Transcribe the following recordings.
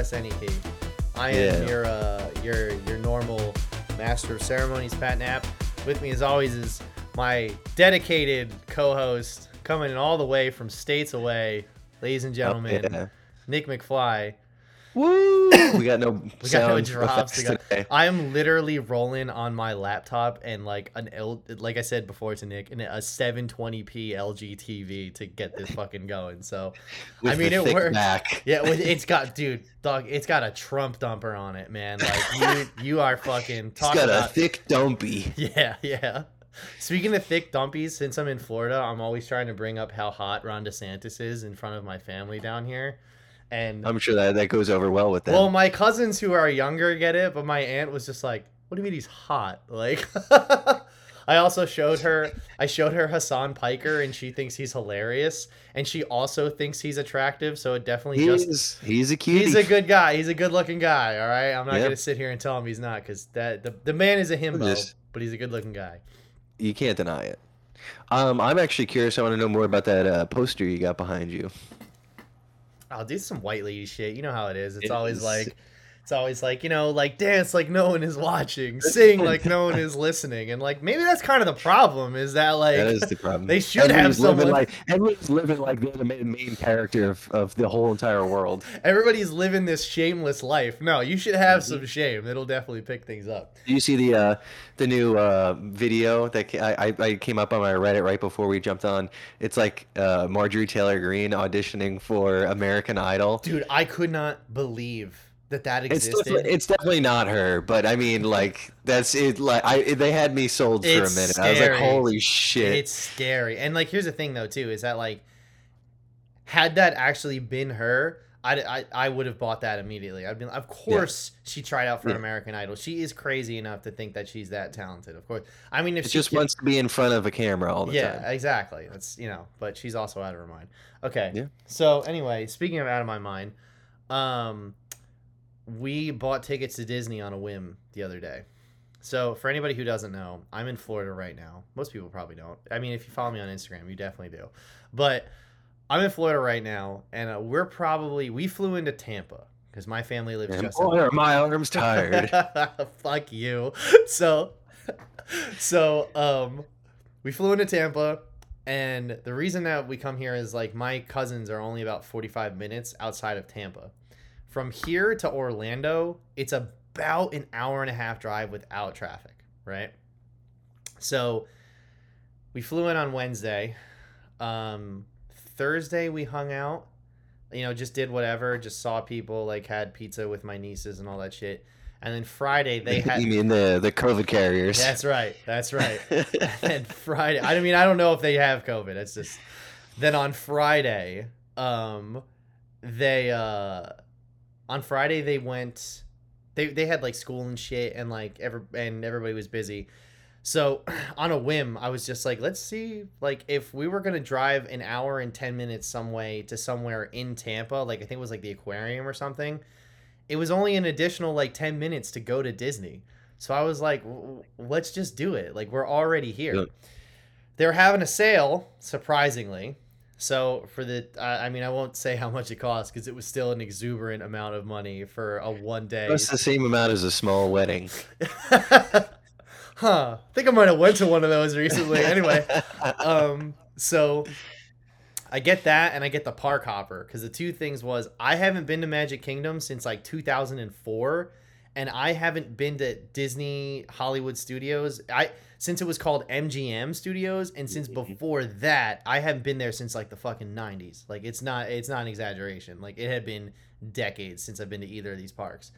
peculiar episode of Press Any Key. I am Yeah. your uh, your your normal master of ceremonies, Pat Knapp. With me, as always, is my dedicated co-host coming all the way from states away, ladies and gentlemen, Oh, yeah. Nick McFly. Woo! We got no We got no drops. Got-. I am literally rolling on my laptop and like an L, like I said before to Nick, and a 720p LG TV to get this fucking going. So, I mean, it works. Back. Yeah, well, it's got, dude, dog, it's got a Trump dumper on it, man. Like you, you are fucking It's talking got a thick dumpy. Yeah, yeah. Speaking of thick dumpies, since I'm in Florida, I'm always trying to bring up how hot Ron DeSantis is in front of my family down here, and I'm sure that that goes over well with them. well, my cousins who are younger get it, but my aunt was just like, "What do you mean he's hot?" Like, I also showed her, I showed her Hassan Piker, and she thinks he's hilarious, and she also thinks he's attractive. So it definitely just he's he's a cutie. he's a good guy. He's a good looking guy. All right, I'm not Yep. gonna sit here and tell him he's not, because that the, the man is a himbo, Just- but he's a good looking guy. You can't deny it. Um, I'm actually curious. I want to know more about that uh, poster you got behind you. I'll do some white lady shit. You know how it is. It's It always is- like, it's always like, you know, like dance like no one is watching, sing like no one is listening, and like maybe that's kind of the problem is that like that is the problem. they should have living someone- like everyone's living like they're the main, main character of, of the whole entire world. everybody's living this shameless life. No, you should have Mm-hmm. some shame. It'll definitely pick things up. Do you see the uh, the new uh, video that I, I I came up on my Reddit right before we jumped on? It's like uh, Marjorie Taylor Greene auditioning for American Idol. Dude, I could not believe that that It's definitely, it's definitely not her, but I mean, like that's it. Like I, they had me sold for It's a minute. I was like, holy shit! It's scary. And like here's the thing though too is that like had that actually been her, I, I, I would have bought that immediately. I'd been of course she tried out for Yeah. American Idol. She is crazy enough to think that she's that talented. Of course. I mean if It she just ca- wants to be in front of a camera all the yeah, time. Yeah, exactly. That's you know, but she's also out of her mind. Okay. Yeah. So anyway, speaking of out of my mind, um, we bought tickets to Disney on a whim the other day. So for anybody who doesn't know, I'm in Florida right now. Most people probably don't. I mean, if you follow me on Instagram, you definitely do. But I'm in Florida right now, and uh, we're probably we flew into Tampa because my family lives And just. are my arms tired. Fuck you. So, so um, we flew into Tampa, and the reason that we come here is like my cousins are only about forty five minutes outside of Tampa. From here to Orlando, it's about an hour and a half drive without traffic, right? So, we flew in on Wednesday. Um, Thursday we hung out you know, just did whatever, just saw people, like had pizza with my nieces and all that shit. And then Friday they had you mean the the COVID carriers? That's right. That's right. and Friday, I mean, I don't know if they have COVID. It's just then on Friday, um, they uh, on Friday they went, they they had like school and shit, and like every and everybody was busy. So on a whim, I was just like, let's see, like if we were gonna drive an hour and ten minutes some way to somewhere in Tampa, like I think it was like the aquarium or something. It was only an additional like ten minutes to go to Disney. So I was like, let's just do it. Like we're already here. Yep. They're having a sale, surprisingly. So for the, I I mean, I won't say how much it cost because it was still an exuberant amount of money for a one day. That's the same amount as a small wedding. huh? I think I might have went to one of those recently. Anyway, um, so I get that and I get the park hopper because the two things was I haven't been to Magic Kingdom since like 2004 and I haven't been to Disney Hollywood Studios. I since it was called MGM Studios and since Mhm. before that I haven't been there since like the fucking 90s. Like it's not it's not an exaggeration. Like it had been decades since I've been to either of these parks.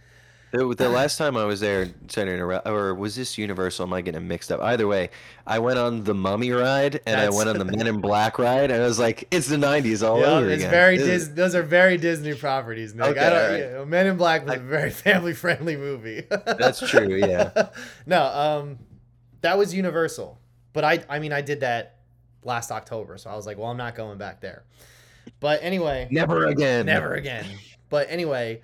The, the last time I was there, or was this Universal? Am I getting mixed up? Either way, I went on the Mummy ride and That's- I went on the Men in Black ride, and I was like, it's the '90s all Yeah, over it's again. very Dis- those are very Disney properties, Nick. Okay, I don't, you know, Men in Black was I- a very family friendly movie. That's true, yeah. no, um, that was Universal, but I, I mean, I did that last October, so I was like, well, I'm not going back there. But anyway, Never again. never again. But anyway,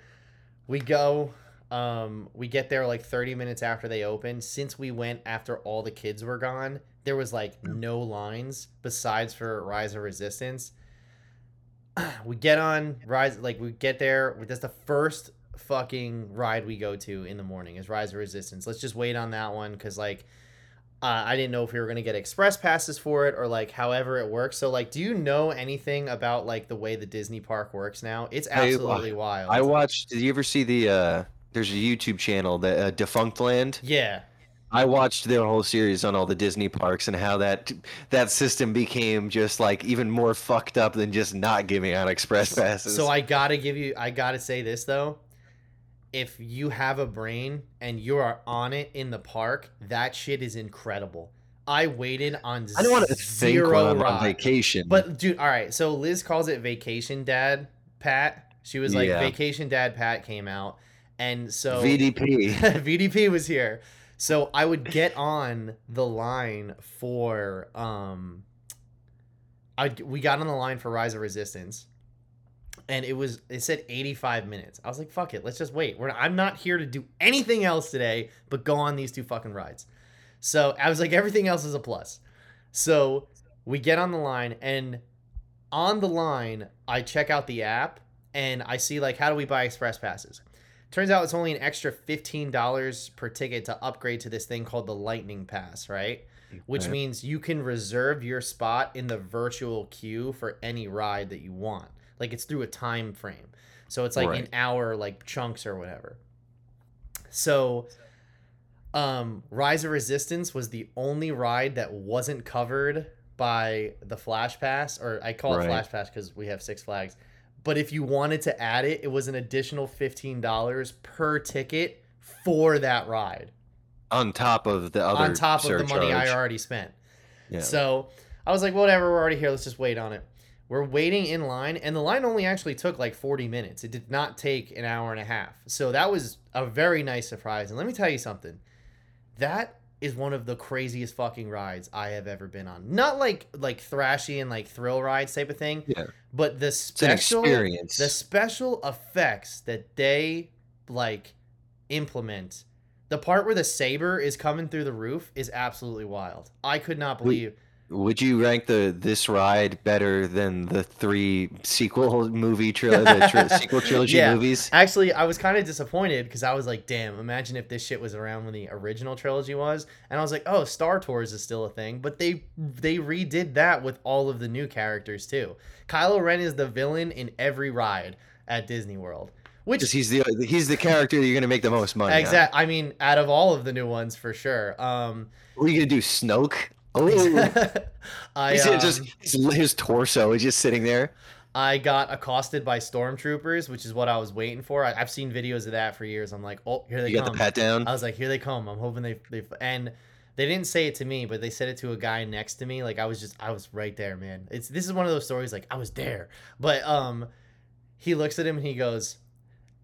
we go. Um, we get there like 30 minutes after they open. Since we went after all the kids were gone, there was like no lines besides for Rise of Resistance. we get on rise like we get there that's the first fucking ride we go to in the morning is rise of resistance let's just wait on that one because like uh, i didn't know if we were going to get express passes for it or like however it works so like do you know anything about like the way the disney park works now it's I- absolutely wild I watched. Did you ever see the? uh There's a YouTube channel, that uh, Defunctland. yeah I watched their whole series on all the Disney parks and how that that system became just like even more fucked up than just not giving out express passes. So I gotta give you, I gotta say this though. If you have a brain and you are on it in the park, that shit is incredible. I waited on I don't want to think zero when I'm on vacation. But dude, all right. So Liz calls it Vacation Dad Pat. She was like Yeah. Vacation Dad Pat came out, and so VDP. VDP was here. So I would get on the line for um I we got on the line for Rise of Resistance. And it was it said 85 minutes. I was like, fuck it, let's just wait. We're I'm not here to do anything else today but go on these two fucking rides. So I was like, everything else is a plus. So we get on the line and on the line, I check out the app and I see like how do we buy express passes? Turns out it's only an extra $15 per ticket to upgrade to this thing called the Lightning Pass, right? Which Right. means you can reserve your spot in the virtual queue for any ride that you want. Like it's through a time frame. So it's like Right. an hour like chunks or whatever. So um Rise of Resistance was the only ride that wasn't covered by the Flash Pass or I call it Right. Flash Pass cuz we have Six Flags. But if you wanted to add it, it was an additional $15 per ticket for that ride on top of the other on top of the money I already spent. Yeah. So I was like, whatever, we're already here. Let's just wait on it. We're waiting in line, and the line only actually took like 40 minutes. It did not take an hour and a half. So that was a very nice surprise. And let me tell you something that is one of the craziest fucking rides I have ever been on. Not like like thrashy and like thrill rides type of thing, Yeah. but the special experience. the special effects that they like implement the part where the saber is coming through the roof is absolutely wild i could not We- believe Would you rank the this ride better than the three sequel movie trilogy, the tri- sequel trilogy Yeah. movies? actually i was kind of disappointed because i was like damn imagine if this shit was around when the original trilogy was and i was like oh star tours is still a thing but they they redid that with all of the new characters too kylo ren is the villain in every ride at disney world which he's the he's the character that you're gonna make the most money. on. exact i mean out of all of the new ones for sure um What are you gonna do, Snoke? Oh, I, he's um, just his, his torso is just sitting there. I got accosted by stormtroopers, which is what I was waiting for. I, I've seen videos of that for years. I'm like, oh, here they You got come. the pat down. I was like, here they come. I'm hoping they they and they didn't say it to me, but they said it to a guy next to me. Like I was just I was right there, man. It's this is one of those stories like I was there. But um he looks at him and he goes,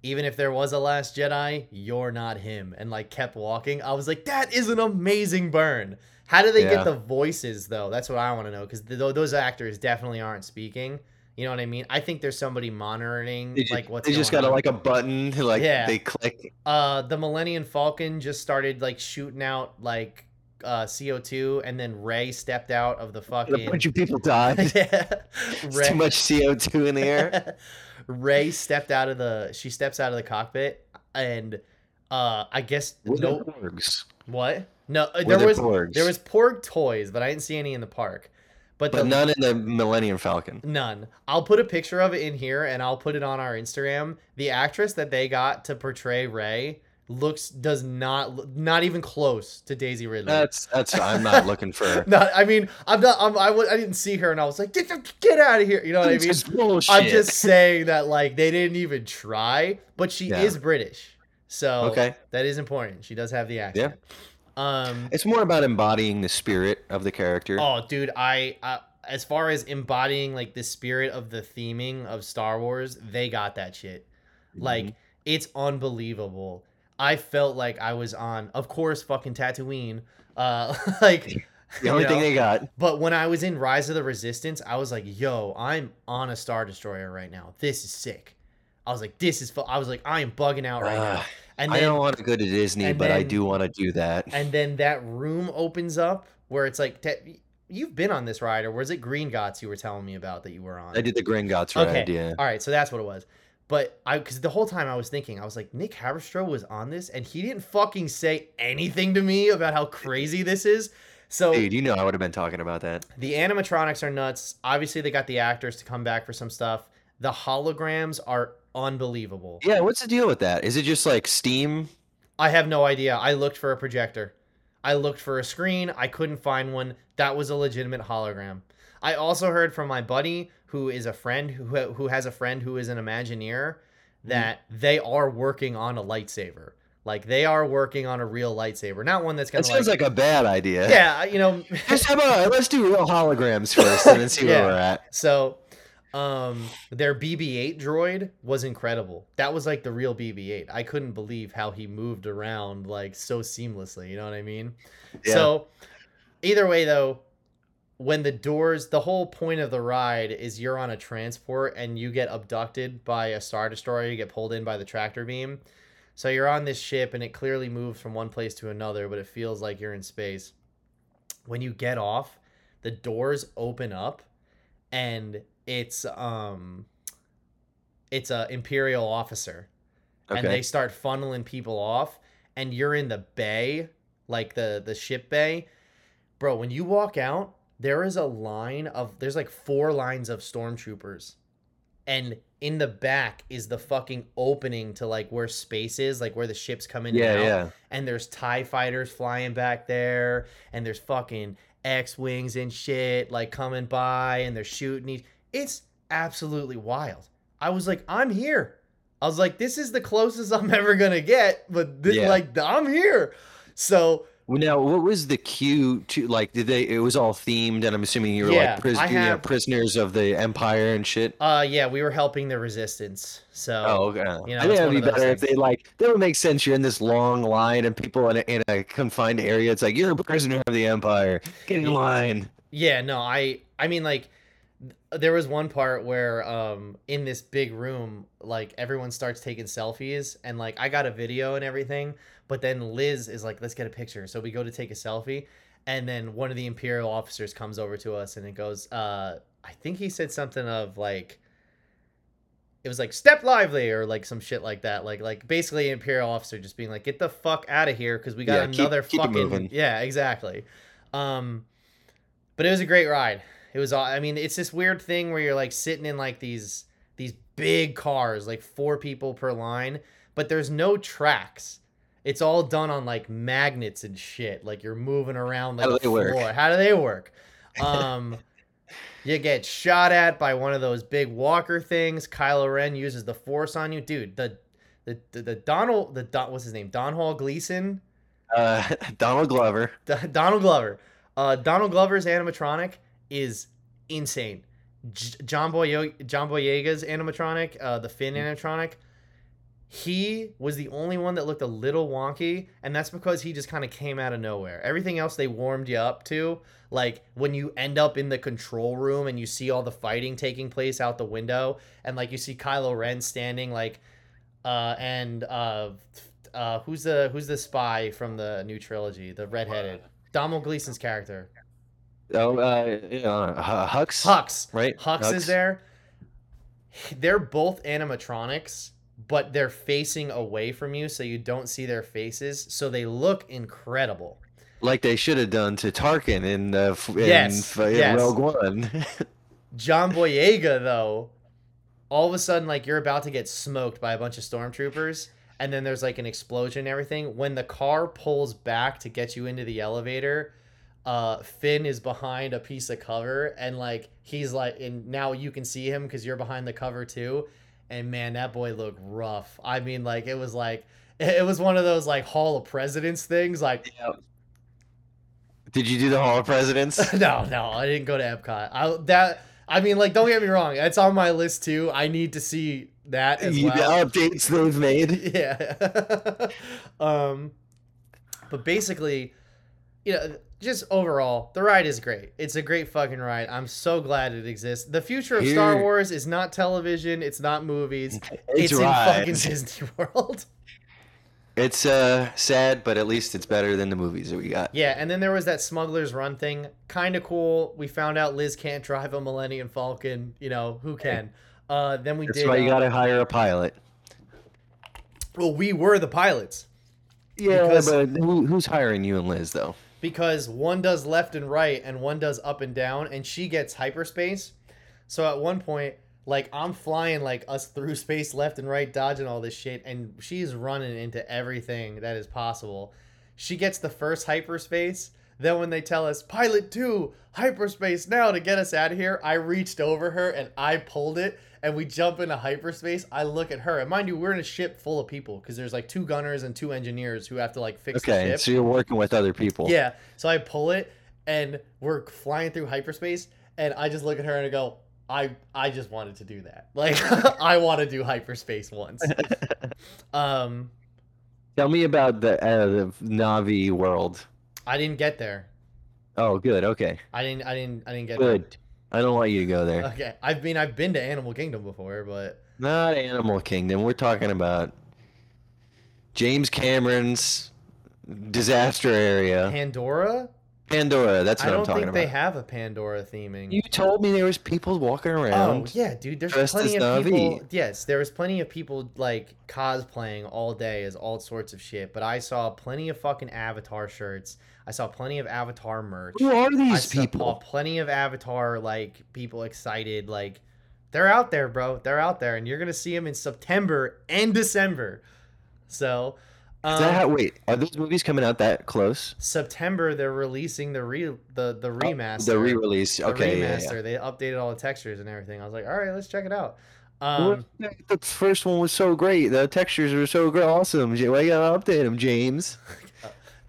even if there was a last Jedi, you're not him. And like kept walking. I was like, that is an amazing burn. How do they Yeah. get the voices though? That's what I want to know because th- those actors definitely aren't speaking. You know what I mean? I think there's somebody monitoring just, like what's they just got a, on. like a button, like Yeah. they click. Uh, the Millennium Falcon just started like shooting out like uh CO2, and then Rey stepped out of the fucking. A bunch of people died. yeah, too much CO2 in the air. Rey stepped out of the. She steps out of the cockpit, and uh, I guess What no. What? No, uh, Were there there was porgs? there was Porg toys, but I didn't see any in the park. But, but the, none in the Millennium Falcon. None. I'll put a picture of it in here and I'll put it on our Instagram. The actress that they got to portray Rey looks does not look- not even close to Daisy Ridley. That's that's. I'm not looking for. not. I mean, I'm not. I'm, I w- I didn't see her and I was like, get get out of here. You know what I mean? just bullshit. I'm just saying that like they didn't even try, but she Yeah. is British, so Okay. that is important. She does have the accent. Um. It's more about embodying the spirit of the character. Oh, dude, I, I as far as embodying like the spirit of the theming of Star Wars, they got that shit. Like Mhm. it's unbelievable. I felt like I was on, of course, fucking Tatooine. Uh, like the only you thing they got. But when I was in Rise of the Resistance, I was like, "Yo, I'm on a Star Destroyer right now. This is sick." I was like, "This is." Fu-. I was like, "I am bugging out right now." Ah, And I don't want to go to Disney, but I do want to do that. and then that room opens up where it's like te- you've been on this ride, or was it Gringotts you were telling me about that you were on? I did the Gringotts ride. Okay. Yeah. All right, so that's what it was. But I, because the whole time I was thinking, I was like, Nick Haberstroh was on this, and he didn't fucking say anything to me about how crazy this is. So Dude, you know I would have been talking about that. the animatronics are nuts. Obviously, they got the actors to come back for some stuff. The holograms are unbelievable. Yeah, what's the deal with that? Is it just like Steam? I have no idea. I looked for a projector. I looked for a screen. I couldn't find one. That was a legitimate hologram. I also heard from my buddy who is a friend who who has a friend who is an Imagineer mm-hmm. that they are working on a lightsaber. Like they are working on a real lightsaber, not one that's gonna That sounds like, a bad idea. yeah, you know. Just how about let's do real holograms first and then see Yeah. where we're at. So, um, their BB-8 droid was incredible. That was like the real BB-8. I couldn't believe how he moved around like so seamlessly. You know what I mean? Yeah. So, either way though, when the doors, the whole point of the ride is you're on a transport and you get abducted by a star destroyer. You get pulled in by the tractor beam. So you're on this ship and it clearly moves from one place to another, but it feels like you're in space. When you get off, the doors open up and it's um it's a imperial officer and they start funneling people off and you're in the bay like the the ship bay bro when you walk out there is a line of there's like four lines of stormtroopers and in the back is the fucking opening to like where space is like where the ships come in yeah, and out yeah. and there's TIE fighters flying back there, and there's fucking X Wings and shit like coming by, and they're shooting each. It's absolutely wild. I was like, I'm here. I was like, this is the closest I'm ever gonna get, but this, Yeah. like, I'm here. So now, what was the cue to like? Did they? It was all themed, and I'm assuming you were Yeah, like pris- I you know, prisoners of the Empire and shit. Uh, yeah, we were helping the resistance. So Oh, okay. you know, I think it'd be better if they like. That would make sense. You're in this long line, and people in a, in a confined area. It's like you're a prisoner of the Empire. Get in line. Yeah, no, I I mean like there was one part where um in this big room like everyone starts taking selfies and like I got a video and everything, but then Liz is like let's get a picture. So we go to take a selfie and then one of the imperial officers comes over to us and it goes uh I think he said something of like it was like step lively or like some shit like that. Like like basically imperial officer just being like get the fuck out of here because we got Yeah, another keep it fucking yeah exactly. Um but it was a great ride it was aw- i mean it's this weird thing where you're like sitting in like these these big cars like four people per line but there's no tracks it's all done on like magnets and shit like you're moving around like How do they work? how do they work um you get shot at by one of those big walker things. Kylo Ren uses the Force on you, dude. The the the, the Donald the Don, what's his name? Domhnall Gleeson, Uh, Donald Glover. D- Donald Glover. Uh, Donald Glover's animatronic is insane. J- John Boy John Boyega's animatronic, uh, the Finn animatronic. He was the only one that looked a little wonky, and that's because he just kind of came out of nowhere. Everything else they warmed you up to, like when you end up in the control room and you see all the fighting taking place out the window, and like you see Kylo Ren standing like, uh, and uh, uh, who's the who's the spy from the new trilogy, the redheaded Donald Gleeson's character, Oh, uh, Hu- Hux. Hux. Right. Hux, is there. They're both animatronics, but they're facing away from you, so you don't see their faces. So they look incredible. Like they should have done to Tarkin in the f- in, Yes, in yes. Rogue One. John Boyega, though, all of a sudden, like you're about to get smoked by a bunch of stormtroopers, and then there's like an explosion and everything. When the car pulls back to get you into the elevator, uh, Finn is behind a piece of cover, and like he's like, and now you can see him because you're behind the cover too. And man, that boy looked rough. I mean, like it was like it was one of those like Hall of Presidents things. Like, Did you do the Hall of Presidents? no, no, I didn't go to Epcot. I that. I mean, like, don't get me wrong. It's on my list too. I need to see that as You- well. The updates they've made. yeah. um, but basically, you know, just overall, the ride is great. It's a great fucking ride. I'm so glad it exists. The future of Star Wars is not television. It's not movies. It's, It's, in fucking. Disney World. It's uh sad, but at least it's better than the movies that we got. Yeah, and then there was that Smuggler's Run thing. Kind of cool. We found out Liz can't drive a Millennium Falcon. You know, who can? Uh, then we That's did. why you uh, gotta hire a pilot. well, we were the pilots Yeah, because- but who, who's hiring you and Liz though? Because one does left and right and one does up and down, and she gets hyperspace. So at one point, like I'm flying like us through space left and right, dodging all this shit, and she's running into everything that is possible. She gets the first hyperspace. Then when they tell us pilot two hyperspace now to get us out of here, I reached over her and I pulled it, and we jump into hyperspace. I look at her, and mind you, we're in a ship full of people because there's like two gunners and two engineers who have to like fix the Okay, ship. so you're working with other people. Yeah. So I pull it and we're flying through hyperspace and I just look at her and I go, I I just wanted to do that. Like I want to do hyperspace once. Um Tell me about the uh, the Na'vi world. I didn't get there. Oh, good. Okay, I didn't I didn't I didn't get there. good. I don't want you to go there. Okay. I've been I've been to Animal Kingdom before, but Not Animal Kingdom. We're talking about James Cameron's disaster area. Pandora? Pandora. That's I what I'm talking about. I don't think they have a Pandora theming. You told me there was people walking around. Oh around. yeah, dude. There's plenty of people. Na'vi. Yes, there was plenty of people like cosplaying all day as all sorts of shit. But I saw plenty of fucking Avatar shirts. I saw plenty of Avatar merch. Who are I these saw people? plenty of Avatar like people excited. Like they're out there, bro. They're out there, and you're gonna see them in September and December. So, Is um, that wait, are those movies coming out that close? September they're releasing the re the the remaster. The re-release. Okay, yeah, remaster. yeah. They updated all the textures and everything. I was like, all right, let's check it out. Um, the first one was so great. The textures were so great, awesome. Why you gotta update them, James?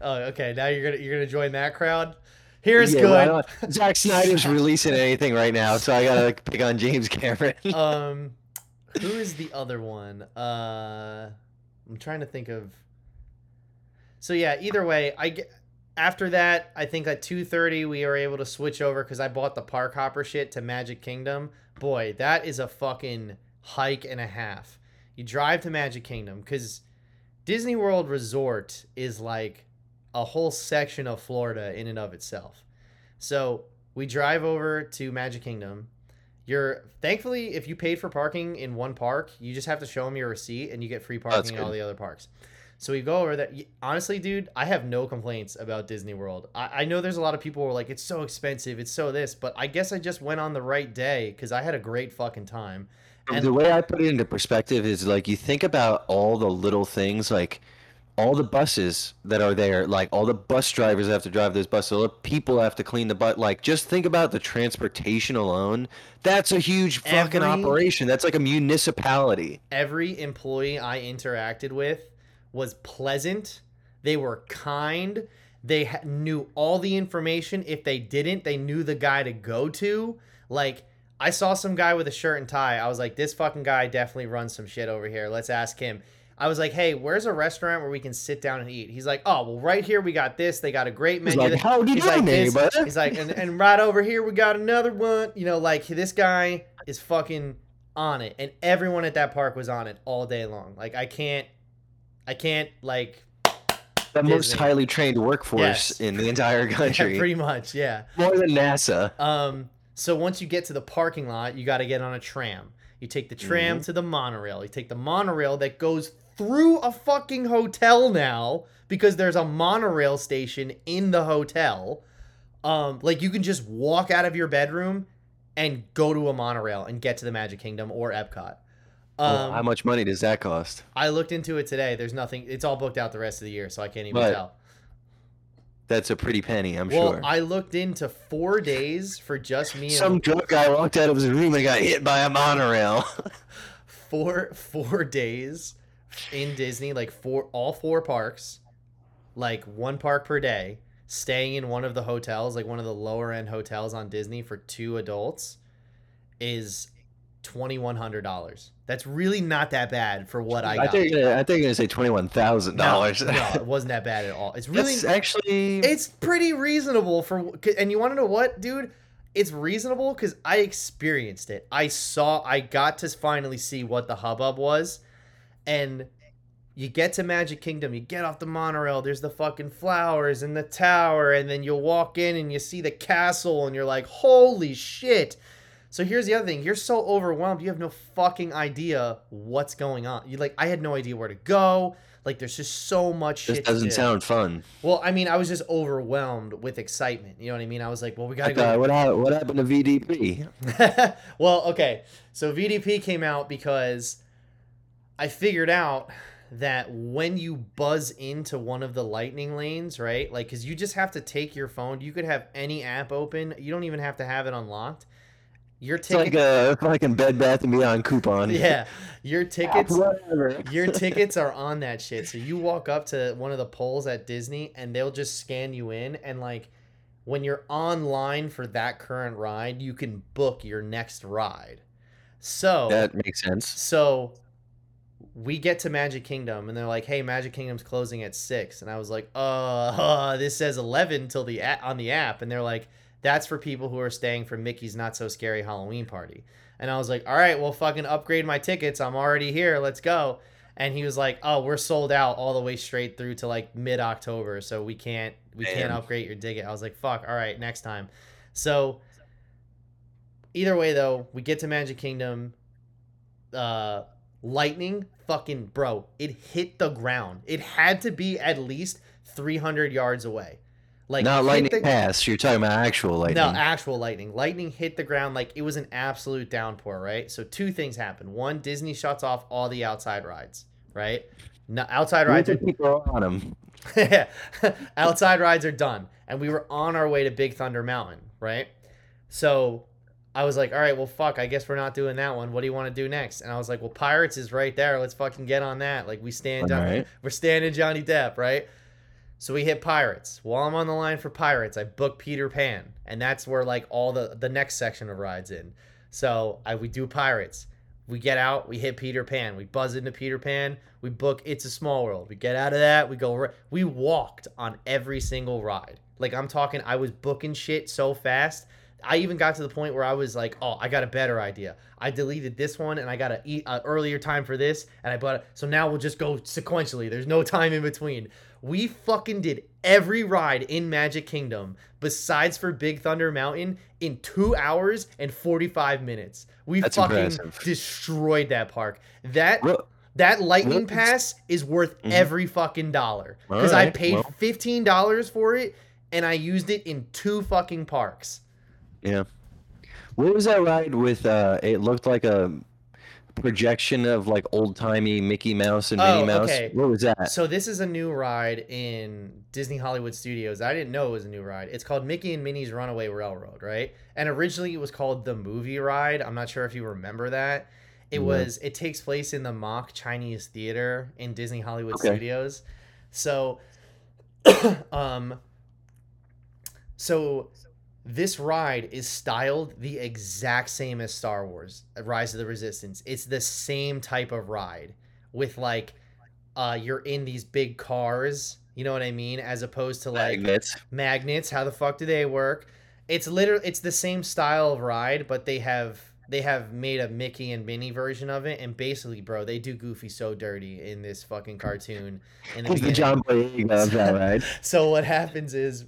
oh, okay. Now you're gonna you're gonna join that crowd. Here's Yeah, good. not? Zack Snyder's releasing anything right now, so I gotta pick on James Cameron. um, who is the other one? Uh, I'm trying to think of. So yeah, either way, I get. After that, I think at 2:30 we were able to switch over because I bought the Park Hopper shit to Magic Kingdom. Boy, that is a fucking hike and a half. You drive to Magic Kingdom because Disney World Resort is like a whole section of Florida in and of itself. So we drive over to Magic Kingdom. You're thankfully if you paid for parking in one park, you just have to show them your receipt and you get free parking in all the other parks. So we go over that. Honestly, dude, I have no complaints about Disney World. I, I know there's a lot of people who are like, it's so expensive, it's so this, but I guess I just went on the right day because I had a great fucking time. And the way I put it into perspective is like you think about all the little things, like all the buses that are there, like all the bus drivers have to drive those buses, all the people have to clean the butt. Like just think about the transportation alone. That's a huge fucking Every- operation. That's like a municipality. every employee I interacted with was pleasant. They were kind. They ha- knew all the information. If they didn't, they knew the guy to go to. Like, I saw some guy with a shirt and tie. I was like, this fucking guy definitely runs some shit over here. Let's ask him. I was like, hey, where's a restaurant where we can sit down and eat? He's like, oh, well, right here we got this. They got a great He's menu. like, how do you He's do, like, this, neighbor? he's like, and, and right over here we got another one. You know, like this guy is fucking on it, and everyone at that park was on it all day long. Like I can't, I can't like the most highly trained workforce Yes. in the entire yeah, country. pretty much, yeah. More than NASA. Um, so once you get to the parking lot, you got to get on a tram. You take the tram to the monorail. You take the monorail that goes through a fucking hotel now because there's a monorail station in the hotel. Um, like you can just walk out of your bedroom and go to a monorail and get to the Magic Kingdom or Epcot. Um, how much money does that cost? I looked into it today. There's nothing. It's all booked out the rest of the year, so I can't even But tell. That's a pretty penny, I'm Well, sure. I looked into four days for just me and Some drunk guy walked out of his room and got hit by a monorail. four four days in Disney, like four all four parks, like one park per day, staying in one of the hotels, like one of the lower end hotels on Disney for two adults, is twenty one hundred dollars. That's really not that bad for what I I got. think you're gonna, I think you're gonna say twenty one thousand no, dollars. no, it wasn't that bad at all. It's really That's actually it's pretty reasonable for and you want to know what dude it's reasonable because i experienced it i saw i got to finally see what the hubbub was and you get to Magic Kingdom, you get off the monorail, there's the fucking flowers and the tower, and then you'll walk in and you see the castle, and you're like, holy shit. So here's the other thing. You're so overwhelmed, you have no fucking idea what's going on. You like I had no idea where to go. Like there's just so much This shit. to doesn't do. sound fun. Well, I mean, I was just overwhelmed with excitement. You know what I mean? I was like, well, we gotta Like, go. what, hap- what happened to VDP? well, okay. So VDP came out because I figured out that when you buzz into one of the lightning lanes, right? Like, because you just have to take your phone. You could have any app open. You don't even have to have it unlocked. Your It's ticket. Uh, like a fucking Bed Bath and Beyond coupon. yeah, your tickets. Whatever. Your tickets are on that shit. So you walk up to one of the poles at Disney and they'll just scan you in and like when you're online for that current ride, you can book your next ride. So That makes sense. so we get to Magic Kingdom and they're like, "Hey, Magic Kingdom's closing at 6." And I was like, "Uh, this says 11 till the a- on the app." And they're like, "That's for people who are staying for Mickey's Not So Scary Halloween Party." And I was like, "All right, well fucking upgrade my tickets. I'm already here. Let's go." And he was like, "Oh, we're sold out all the way straight through to like mid-October, so we can't we can't Damn. upgrade your ticket." I was like, "Fuck, all right, next time." So either way though, we get to Magic Kingdom uh lightning fucking bro it hit the ground it had to be at least 300 yards away like Not lightning the- pass. You're talking about actual lightning. no actual lightning lightning hit the ground like it was an absolute downpour right so two things happen one disney shuts off all the outside rides right no, outside rides are people are on them. outside rides are done and we were on our way to big thunder mountain right so i was like all right well fuck i guess we're not doing that one what do you want to do next and i was like well pirates is right there let's fucking get on that like we stand on right. we're standing johnny depp right so we hit pirates while i'm on the line for pirates i book peter pan and that's where like all the the next section of rides in so i we do pirates we get out, we hit Peter Pan, we buzz into Peter Pan, we book It's a Small World. We get out of that, we go. We walked on every single ride. Like I'm talking, I was booking shit so fast. I even got to the point where I was like, "Oh, I got a better idea. I deleted this one, and I got a e- uh, earlier time for this, and I bought it. So now we'll just go sequentially. There's no time in between. We fucking did every ride in Magic Kingdom besides for Big Thunder Mountain in two hours and 45 minutes. We That's fucking impressive. destroyed that park. That Well, that lightning pass is worth Mhm. every fucking dollar because I paid well. fifteen dollars for it and I used it in two fucking parks. Yeah. What was that ride with? Uh, it looked like a projection of like old timey Mickey Mouse and Minnie Oh, Mouse. okay. What was that? So this is a new ride in Disney Hollywood Studios. I didn't know it was a new ride. It's called Mickey and Minnie's Runaway Railroad, right? And originally it was called the Movie Ride. I'm not sure if you remember that. It was. It takes place in the Mock Chinese Theater in Disney Hollywood Okay. Studios. So, um, so this ride is styled the exact same as Star Wars Rise of the Resistance. It's the same type of ride with like uh you're in these big cars, you know what I mean, as opposed to like Magnets. magnets. How the fuck do they work? It's literally it's the same style of ride, but they have they have made a Mickey and Minnie version of it, and basically, bro, they do Goofy so dirty in this fucking cartoon. In the the. John Boyega of that ride. So what happens is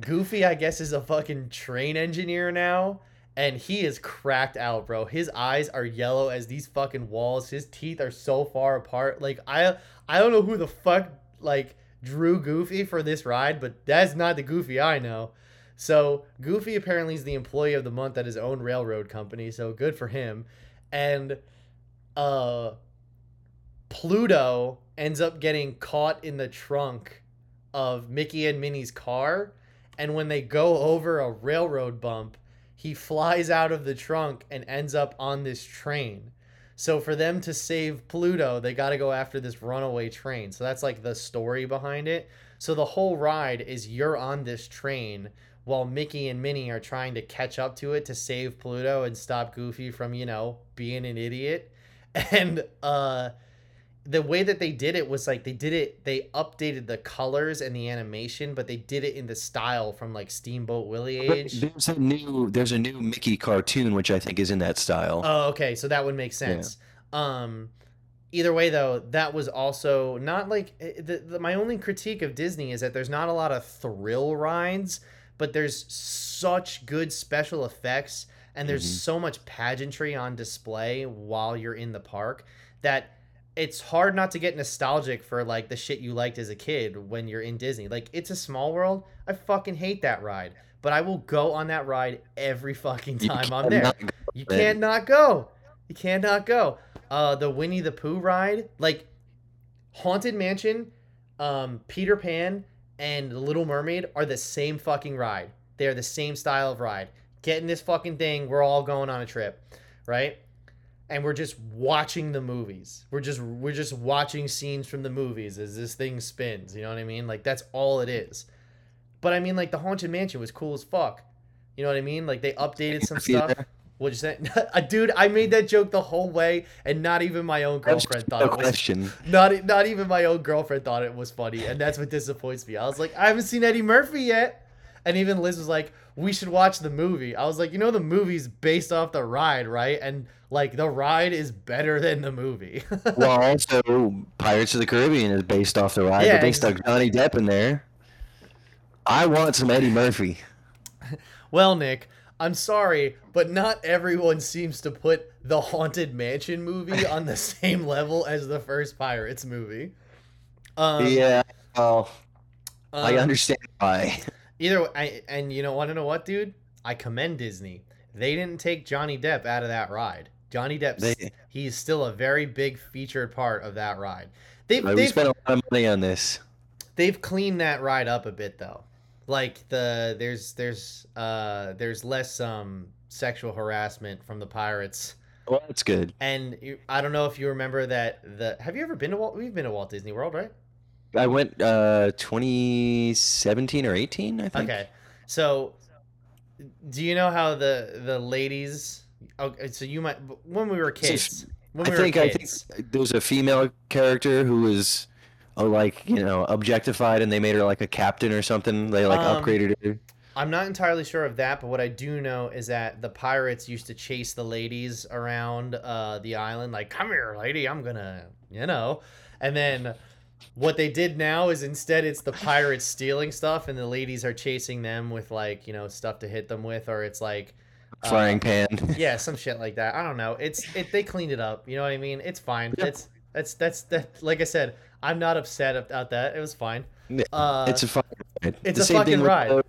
Goofy, I guess, is a fucking train engineer now. And he is cracked out, bro. His eyes are yellow as these fucking walls. His teeth are so far apart. Like I I don't know who the fuck like drew Goofy for this ride, but that's not the Goofy I know. So Goofy apparently is the employee of the month at his own railroad company, so good for him. And uh Pluto ends up getting caught in the trunk of Mickey and Minnie's car, and when they go over a railroad bump, he flies out of the trunk and ends up on this train. So for them to save Pluto, they got to go after this runaway train. So that's like the story behind it. So the whole ride is you're on this train while Mickey and Minnie are trying to catch up to it to save Pluto and stop Goofy from, you know, being an idiot. And uh the way that they did it was like they did it they updated the colors and the animation, but they did it in the style from like Steamboat Willie But age. There's a new there's a new Mickey cartoon which I think is in that style. Oh, okay, so that would make sense. Um either way though that was also not like eh, the, the, my only critique of disney is that there's not a lot of thrill rides but there's such good special effects and there's Mhm. so much pageantry on display while you're in the park that it's hard not to get nostalgic for like the shit you liked as a kid when you're in disney like it's a small world i fucking hate that ride but i will go on that ride every fucking time i'm there go you can't not go. You can't not go. Uh, the Winnie the Pooh ride, like Haunted Mansion, um, Peter Pan, and The Little Mermaid are the same fucking ride. They're the same style of ride. Get in this fucking thing. We're all going on a trip, right? And we're just watching the movies. We're just we're just watching scenes from the movies as this thing spins. You know what I mean? Like that's all it is. But I mean, like the Haunted Mansion was cool as fuck. You know what I mean? Like they updated some stuff. What'd you say? Uh, Dude, I made that joke the whole way, and not even my own girlfriend thought a it was. question. Not not even my own girlfriend thought it was funny, and that's what disappoints me. I was like, I haven't seen Eddie Murphy yet, and even Liz was like, we should watch the movie. I was like, you know, the movie's based off the ride, right? And like the ride is better than the movie. Well, also Pirates of the Caribbean is based off the ride, Yeah, but they stuck Johnny Depp in there. I want some Eddie Murphy. well, Nick. I'm sorry, but not everyone seems to put the Haunted Mansion movie on the same level as the first Pirates movie. Um, yeah, well, I um, understand why. Either way, I, and you know, want to know what, dude? I commend Disney. They didn't take Johnny Depp out of that ride. Johnny Depp, They- he's still a very big featured part of that ride. They've we they've, spent a lot of money on this. they've cleaned that ride up a bit though. Like the there's there's uh there's less um sexual harassment from the pirates. Well, that's good. And you, I don't know if you remember that the have you ever been to Walt? We've been to Walt Disney World, right? I went uh 2017 or 18, I think. Okay. So, do you know how the the ladies? Okay, so you might when we were kids. When I we think were I think there was a female character who was uh, like, you know, objectified and they made her like a captain or something. They like Um, upgraded her. I'm not entirely sure of that, but what I do know is that the pirates used to chase the ladies around uh, the island, like, "Come here, lady, I'm gonna," you know. And then what they did now is instead it's the pirates stealing stuff, and the ladies are chasing them with like you know stuff to hit them with, or it's like uh, Frying pan. yeah, some shit like that. I don't know. It's it. They cleaned it up. You know what I mean? It's fine. Yeah. It's that's that's that. Like I said, I'm not upset about that. It was fine. Uh, it's a fucking ride. it's the a same fucking thing with ride.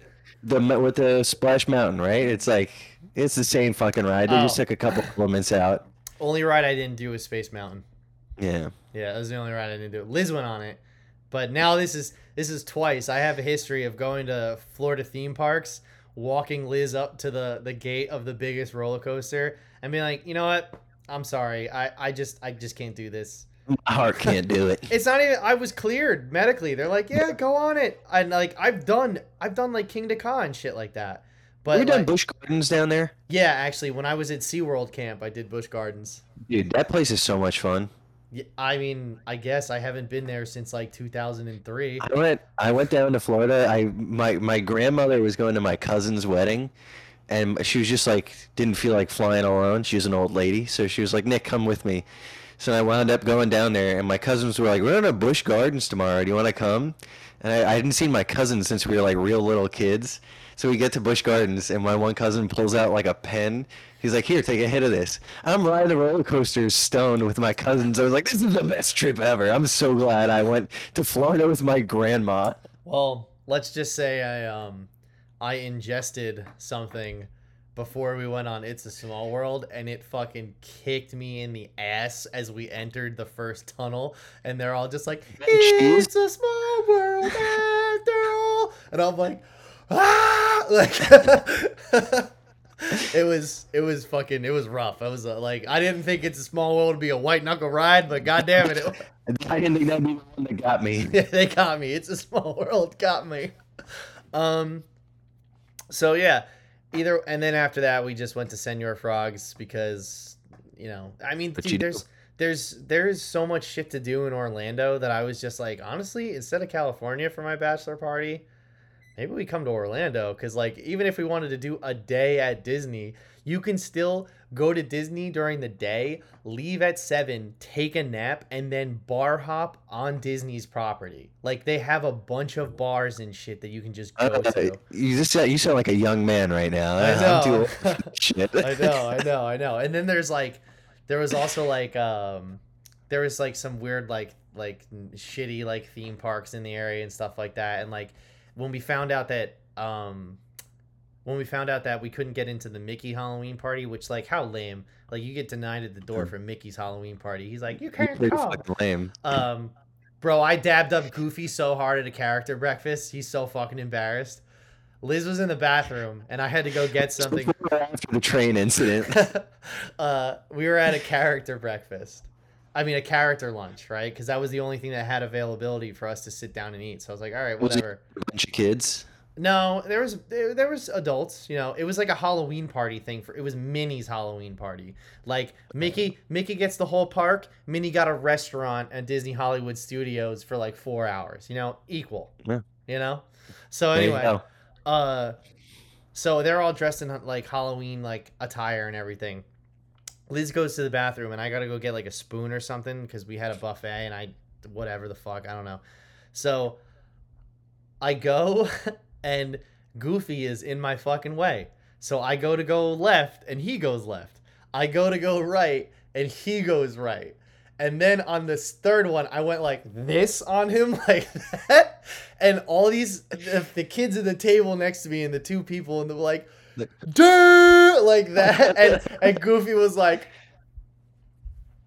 The, the with the Splash Mountain, right? It's like it's the same fucking ride. They just Oh. took a couple elements out. only ride I didn't do was Space Mountain. Yeah. Yeah, that was the only ride I didn't do. Liz went on it, but now this is this is twice. I have a history of going to Florida theme parks, walking Liz up to the the gate of the biggest roller coaster, and being like, you know what? I'm sorry. I I just I just can't do this. My heart can't do it. It's not even. I was cleared medically. They're like, yeah, go on it. And like, I've done, I've done like Kingda Ka and shit like that. But you done like- Busch Gardens down there? yeah, actually, when I was at SeaWorld camp, I did Busch Gardens. Dude, that place is so much fun. Yeah, I mean, I guess I haven't been there since like 2003. I went I went down to Florida. I my my grandmother was going to my cousin's wedding and she was just like didn't feel like flying alone. She was an old lady, so she was like, "Nick, come with me." So I wound up going down there and my cousins were like, "We're going to Busch Gardens tomorrow. Do you want to come?" And I, I hadn't seen my cousin since we were like real little kids. So we get to Busch Gardens and my one cousin pulls out like a pen. He's like, "Here, take a hit of this." I'm riding the roller coaster stoned with my cousins. I was like, "This is the best trip ever." I'm so glad I went to Florida with my grandma. Well, let's just say I um I ingested something before we went on It's a Small World and it fucking kicked me in the ass as we entered the first tunnel and they're all just like? It's a small world after all and I'm like ah like it was it was fucking it was rough. I was uh, like I didn't think It's a Small World to be a white knuckle ride but goddamn it, it I didn't think that'd be the one that got me. they got me. It's a small world. Got me. Um. So yeah, either and then after that we just went to Senor Frogs because you know I mean dude you do? there's there's there's so much shit to do in Orlando that I was just like honestly instead of California for my bachelor party, maybe we come to Orlando because, like, even if we wanted to do a day at Disney, you can still go to Disney during the day, leave at seven, take a nap, and then bar hop on Disney's property. Like, they have a bunch of bars and shit that you can just go Uh, to. you just sound- you sound like a young man right now. I know. old for this shit. I know, I know, I know. And then there's like, there was also like, um, there was like some weird like like shitty like theme parks in the area and stuff like that. And like when we found out that um, when we found out that we couldn't get into the Mickey Halloween party, which like how lame, like you get denied at the door for Mickey's Halloween party. He's like, you can't Pretty come. lame. Um, bro, I dabbed up Goofy so hard at a character breakfast. He's so fucking embarrassed. Liz was in the bathroom, and I had to go get something. After the train incident. uh, we were at a character breakfast. I mean, a character lunch, right? Because that was the only thing that had availability for us to sit down and eat. So I was like, all right, whatever. a bunch of kids. No, there was there, there was adults. You know, it was like a Halloween party thing. For it was Minnie's Halloween party. Like Mickey, Mickey gets the whole park. Minnie got a restaurant at Disney Hollywood Studios for like four hours. You know, equal. Yeah. You know. So you anyway, uh, so they're all dressed in like Halloween like attire and everything. Liz goes to the bathroom and I gotta go get like a spoon or something because we had a buffet and I whatever the fuck I don't know. So I go and Goofy is in my fucking way. So I go to go left and he goes left. I go to go right and he goes right. And then on this third one, I went like this on him, like that. And all these, the, the kids at the table next to me and the two people, and they were like, like that. And, and Goofy was like,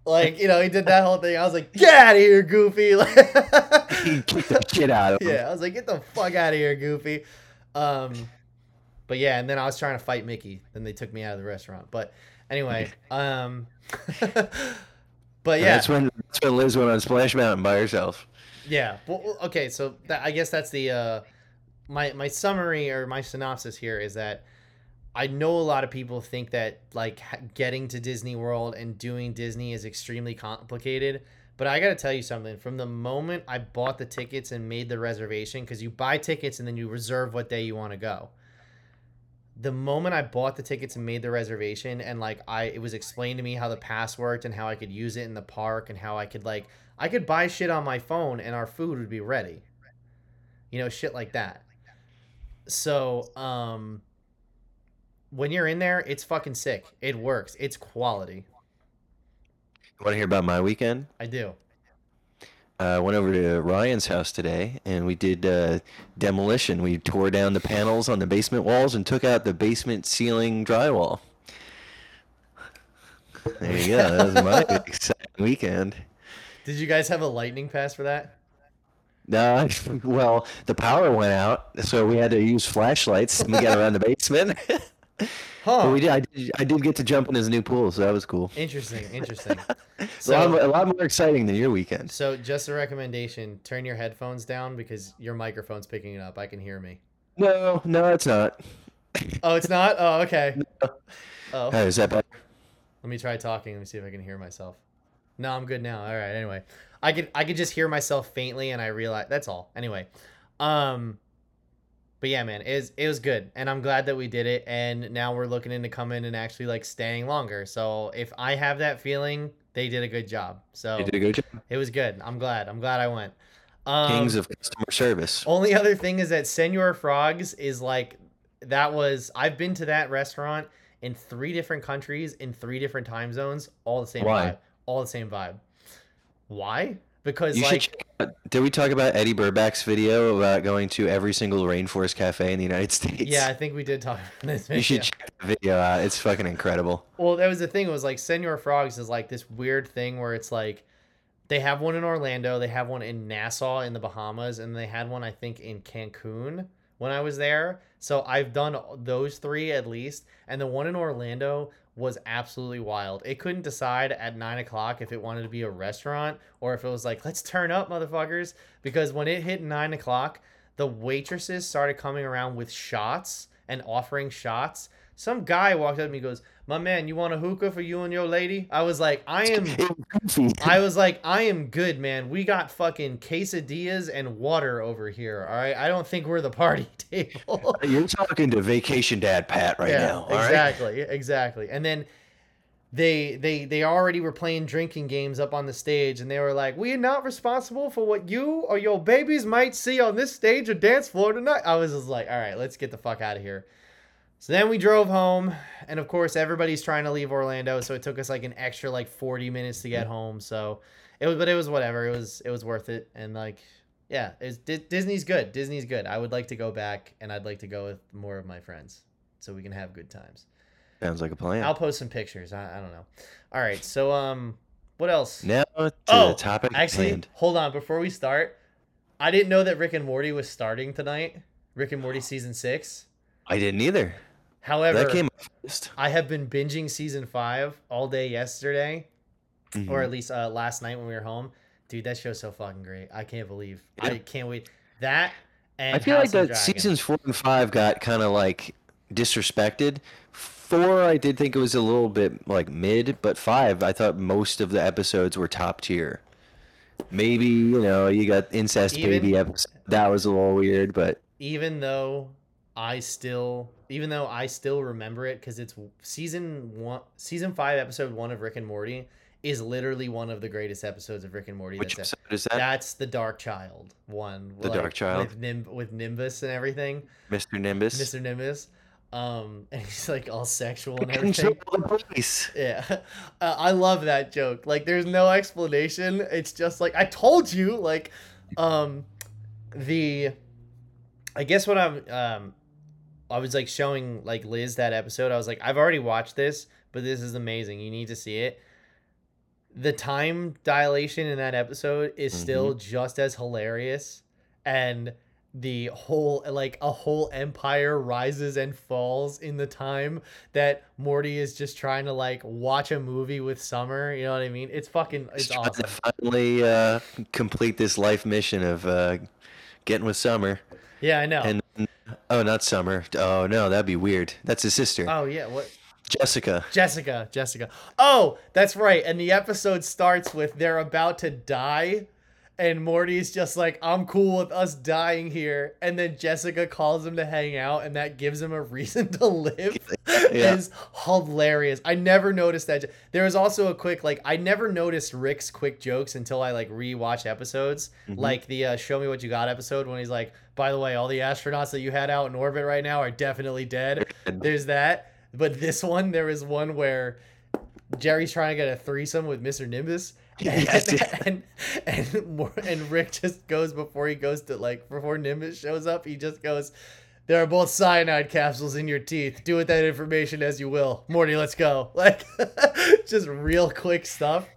like, you know, he did that whole thing. I was like, get out of here, Goofy. He kicked the shit out of him. yeah, I was like, get the fuck out of here, Goofy. Um, but yeah, and then I was trying to fight Mickey. Then they took me out of the restaurant. But anyway, um, but yeah, That's when that's when Liz went on Splash Mountain by herself. yeah. Well, okay, so that, I guess that's the uh, my my summary or my synopsis here is that I know a lot of people think that like getting to Disney World and doing Disney is extremely complicated. But I got to tell you something. From the moment I bought the tickets and made the reservation, because you buy tickets and then you reserve what day you want to go. The moment I bought the tickets and made the reservation, and like I, it was explained to me how the pass worked and how I could use it in the park and how I could like, I could buy shit on my phone and our food would be ready. You know, shit like that. So, um, when you're in there, it's fucking sick. It works. It's quality. You want to hear about my weekend? I do. I uh, went over to Ryan's house today and we did uh, demolition. We tore down the panels on the basement walls and took out the basement ceiling drywall. There you go. That was my exciting weekend. Did you guys have a lightning pass for that? No, well, the power went out, so we had to use flashlights and we got around the basement. Huh. But we did. I, did. I did get to jump in his new pool, so that was cool. Interesting. Interesting. a, lot, So, a lot more exciting than your weekend. so just a recommendation: turn your headphones down because your microphone's picking it up. I can hear me. No, no, it's not. Oh, it's not. Oh, okay. Oh, Oh, is that better? let me try talking. Let me see if I can hear myself. No, I'm good now. All right. Anyway, I could I could just hear myself faintly, and I realize that's all. Anyway, um, but yeah, man, it was it was good, and I'm glad that we did it. And now we're looking into coming and actually like staying longer. So if I have that feeling, they did a good job. So You did a good job. it was good. I'm glad. I'm glad I went. Um, Kings of customer service. only other thing is that Senor Frogs is like that was I've been to that restaurant in three different countries in three different time zones, all the same Why? vibe. All the same vibe. Why? Because You like should did we talk about Eddy Burback's video about going to every single rainforest cafe in the United States? yeah, I think we did talk about this. You should video. check the video out. It's fucking incredible. Well, that was the thing. It was like Senor Frogs is like this weird thing where it's like they have one in Orlando, they have one in Nassau in the Bahamas, and they had one I think in Cancun when I was there. So I've done those three at least, and the one in Orlando was absolutely wild. It couldn't decide at nine o'clock if it wanted to be a restaurant or if it was like, let's turn up, motherfuckers. Because when it hit nine o'clock, the waitresses started coming around with shots and offering shots some guy walked up to me and goes, My man, you want a hookah for you and your lady? I was like, I am I was like, I am good, man. We got fucking quesadillas and water over here. All right. I don't think we're the party table. Uh, you're talking to vacation dad Pat right now. all right? exactly. Exactly. And then they they they already were playing drinking games up on the stage and they were like, We are not responsible for what you or your babies might see on this stage or dance floor tonight. I was just like, All right, let's get the fuck out of here. So then we drove home, and of course everybody's trying to leave Orlando, so it took us like an extra like 40 minutes to get home. So it was, but it was whatever. It was it was worth it, and like yeah, it's Di- Disney's good. Disney's good. I would like to go back, and I'd like to go with more of my friends, so we can have good times. Sounds like a plan. I'll post some pictures. I, I don't know. All right, so um, what else? now to Oh, the topic Actually, hand. hold on. Before we start, I didn't know that Rick and Morty was starting tonight. Rick and Morty season six. I didn't either. However, that came first. I have been binging season five all day yesterday, Mhm. or at least uh, last night when we were home. Dude, that show's so fucking great. I can't believe. I can't wait. That and I feel House like that seasons four and five got kind of like disrespected. Four, I did think it was a little bit like mid, but five, I thought most of the episodes were top tier. Maybe you know you got incest Even- baby episode that was a little weird, but even though I still, even though I still remember it because it's season one, season five, episode one of Rick and Morty is literally one of the greatest episodes of Rick and Morty. which that's episode is that? That's the Dark Child one. The Dark Child? with, Nim- with Nimbus and everything, Mr. Nimbus. Mr. Nimbus. Um, and he's like all sexual and everything. Yeah, uh, I love that joke. Like, there's no explanation. It's just like I told you. Like, um, the, I guess what I'm, um, I was like showing like Liz that episode. I was like, I've already watched this, but this is amazing. You need to see it. The time dilation in that episode is still just as hilarious, and the whole like a whole empire rises and falls in the time that Morty is just trying to like watch a movie with Summer. You know what I mean? It's fucking it's awesome. to finally uh, complete this life mission of uh, getting with Summer. Yeah, I know. And oh, not Summer. Oh no, that'd be weird. That's his sister, oh yeah, what Jessica. Jessica, Jessica. Oh, that's right. And the episode starts with they're about to die. And Morty's just like, I'm cool with us dying here. And then Jessica calls him to hang out, and that gives him a reason to live. Yeah. is hilarious. I never noticed that. There was also a quick, like, I never noticed Rick's quick jokes until I, like, rewatch episodes. Mm-hmm. Like the uh, Show Me What You Got episode when he's like, by the way, all the astronauts that you had out in orbit right now are definitely dead. There's that. But this one, there is one where Jerry's trying to get a threesome with Mr. Nimbus. And, Yes. and and Mor- and Rick just goes before he goes to like before Nimbus shows up, he just goes, There are both cyanide capsules in your teeth. Do with that information as you will. Morty, let's go. Like just real quick stuff.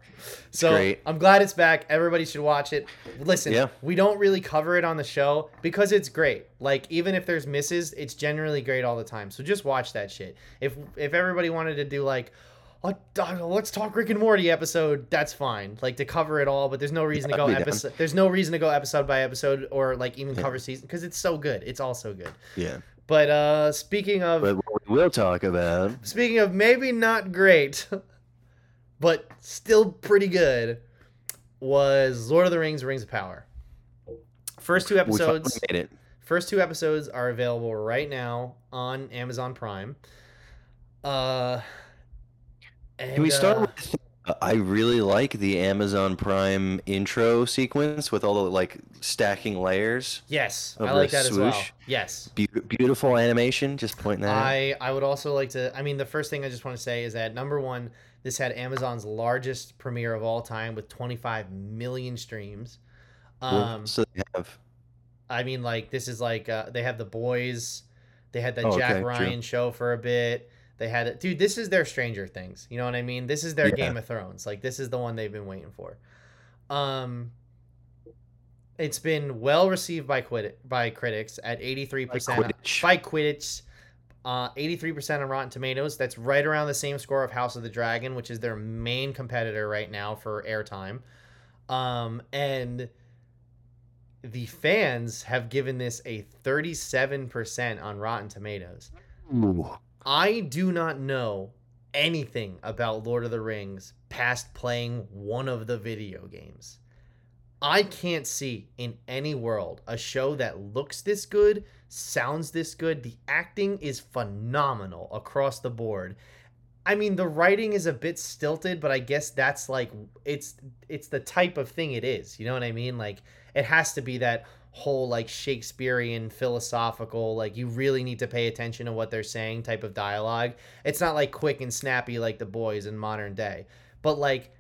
So great. I'm glad it's back. Everybody should watch it. Listen, Yeah. we don't really cover it on the show because it's great. Like even if there's misses, it's generally great all the time. So just watch that shit. If if everybody wanted to do like a, let's talk Rick and Morty episode, that's fine. Like to cover it all, but there's no reason to go be down. episode. There's no reason to go episode by episode or like even cover season because it's so good. It's all so good. Yeah. But uh speaking of But what we will talk about. Speaking of maybe not great, but still pretty good, was Lord of the Rings: Rings of Power. First two episodes. We made it. First two episodes are available right now on Amazon Prime. Uh, and, Can we start uh, with? I really like the Amazon Prime intro sequence with all the like stacking layers. Yes, I like that as well. swoosh? Yes. Be- beautiful animation. Just pointing that out. I I would also like to. I mean, the first thing I just want to say is that number one, this had Amazon's largest premiere of all time with 25 million streams. Um, so they have. I mean, like this is like uh, they have the boys. They had the Oh, Jack okay, true. Ryan show for a bit. They had it, dude. This is their Stranger Things. You know what I mean? This is their Yeah. Game of Thrones. Like this is the one they've been waiting for. Um, it's been well received by quit by critics at eighty three percent by Quidditch. Uh, 83% on Rotten Tomatoes. That's right around the same score of House of the Dragon, which is their main competitor right now for airtime. Um, and the fans have given this a 37% on Rotten Tomatoes. Ooh. I do not know anything about Lord of the Rings past playing one of the video games. I can't see in any world a show that looks this good, sounds this good. The acting is phenomenal across the board. I mean, the writing is a bit stilted, but I guess that's like it's it's the type of thing it is. You know what I mean? Like it has to be that whole like Shakespearean philosophical like you really need to pay attention to what they're saying type of dialogue. It's not like quick and snappy like the boys in modern day. But like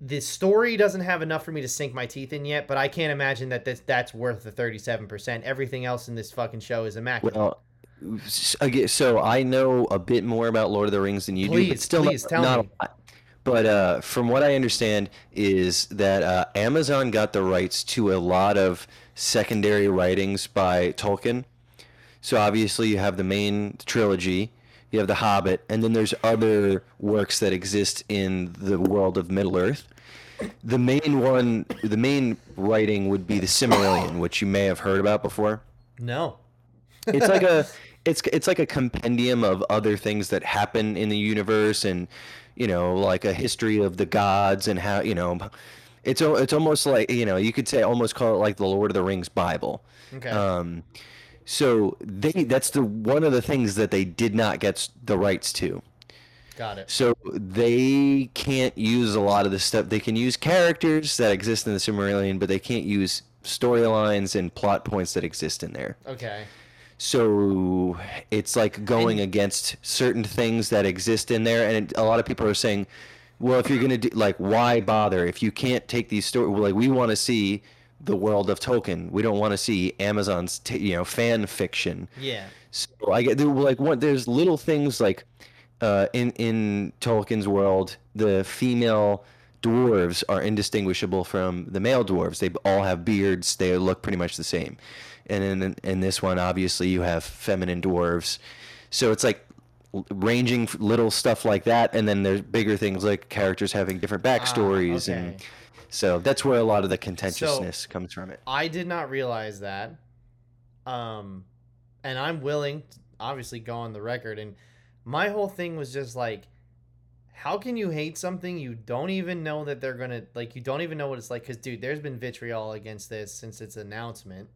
the story doesn't have enough for me to sink my teeth in yet, but I can't imagine that this that's worth the 37%. Everything else in this fucking show is immaculate. Well, so I know a bit more about Lord of the Rings than you do, but Please, still please, not, tell not me. a lot. But uh, from what I understand, is that uh, Amazon got the rights to a lot of secondary writings by Tolkien. So obviously, you have the main trilogy, you have The Hobbit, and then there's other works that exist in the world of Middle Earth. The main one, the main writing would be the Silmarillion, which you may have heard about before no. it's like a it's it's like a compendium of other things that happen in the universe and you know like a history of the gods and how you know it's it's almost like you know you could say almost call it like the Lord of the Rings Bible. Okay. Um, so they that's the one of the things that they did not get the rights to. Got it. So they can't use a lot of the stuff. They can use characters that exist in the Silmarillion, but they can't use storylines and plot points that exist in there. Okay. So it's like going against certain things that exist in there, and it, a lot of people are saying, "Well, if you're gonna do like, why bother? If you can't take these stories, like we want to see the world of Tolkien. We don't want to see Amazon's, t- you know, fan fiction." Yeah. So I get like one. There's little things like uh, in in Tolkien's world, the female dwarves are indistinguishable from the male dwarves. They all have beards. They look pretty much the same. And in in this one, obviously, you have feminine dwarves. So it's like ranging little stuff like that, and then there's bigger things like characters having different backstories, and okay. so that's where a lot of the contentiousness comes from it. I did not realize that. Um, and I'm willing to obviously go on the record. And my whole thing was just like, how can you hate something you don't even know that they're gonna like? You don't even know what it's like. Because dude, there's been vitriol against this since its announcement.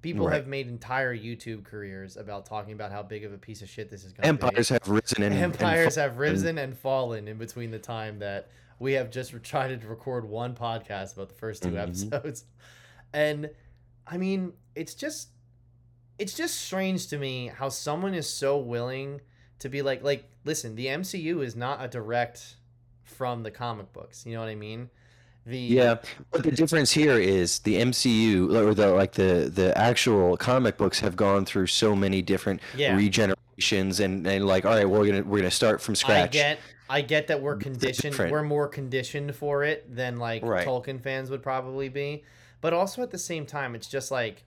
People Right. have made entire YouTube careers about talking about how big of a piece of shit this is going to be. Empires have risen and and Empires fallen. have risen and fallen in between the time that we have just tried to record one podcast about the first 2 Mhm. episodes. And I mean, it's just it's just strange to me how someone is so willing to be like like listen, the MCU is not a direct from the comic books. You know what I mean? The Yeah, but the difference here is the MCU or the like the the actual comic books have gone through so many different Yeah. regenerations and, and like all right, we're gonna we're gonna start from scratch. I get I get that we're conditioned we're more conditioned for it than like Right. Tolkien fans would probably be. But also at the same time it's just like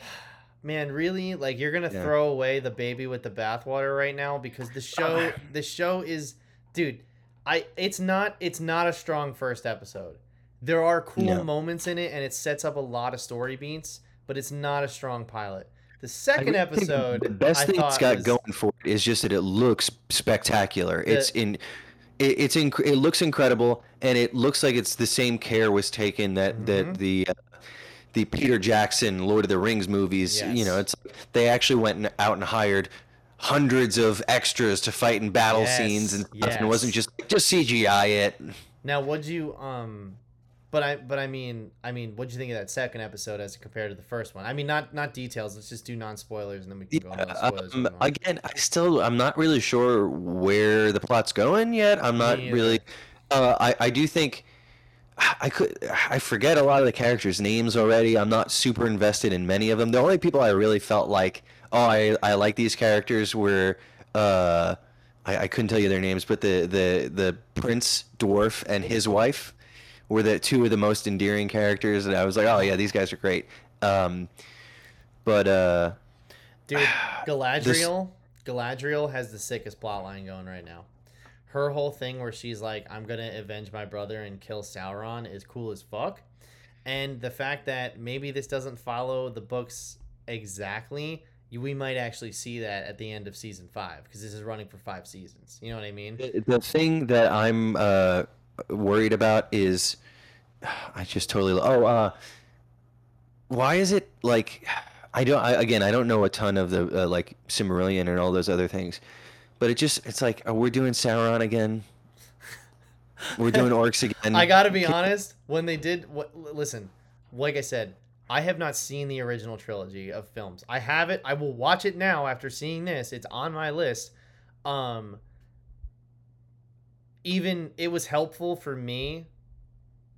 man, really? Like you're going to Yeah. throw away the baby with the bathwater right now because the show the show is dude, I it's not it's not a strong first episode. There are cool No. moments in it and it sets up a lot of story beats, but it's not a strong pilot. The second really episode the best I thing it's got was- going for it is just that it looks spectacular. The- it's in it, it's inc- it looks incredible and it looks like it's the same care was taken that Mhm. that the uh, the Peter Jackson Lord of the Rings movies, you know, it's they actually went out and hired hundreds of extras to fight in battle Yes, scenes and stuff, and it wasn't just just CGI it. Now, what'd you um, but I but I mean I mean what'd you think of that second episode as compared to the first one? I mean not not details. Let's just do non spoilers and then we can go on spoilers. Um, again, I still I'm not really sure where the plot's going yet. I'm not really. Uh, I I do think I could I forget a lot of the characters' names already. I'm not super invested in many of them. The only people I really felt like oh I I like these characters where uh I, I couldn't tell you their names, but the the the prince dwarf and his wife were the two of the most endearing characters, and I was like oh yeah these guys are great. Um, but uh. Dude, Galadriel Galadriel has the sickest plot line going right now. Her whole thing where she's like, I'm gonna avenge my brother and kill Sauron is cool as fuck. And the fact that maybe this doesn't follow the books exactly we might actually see that at the end of season five because this is running for five seasons. You know what I mean? The the thing that I'm uh, worried about is, I just totally. Oh, uh, why is it like? I don't. I, again, I don't know a ton of the uh, like Silmarillion and all those other things, but it just it's like, are we're doing Sauron again? We're doing orcs again. I gotta be honest. When they did, what? Listen, like I said, I have not seen the original trilogy of films. I have it. I will watch it now after seeing this. It's on my list. Um. Even it was helpful for me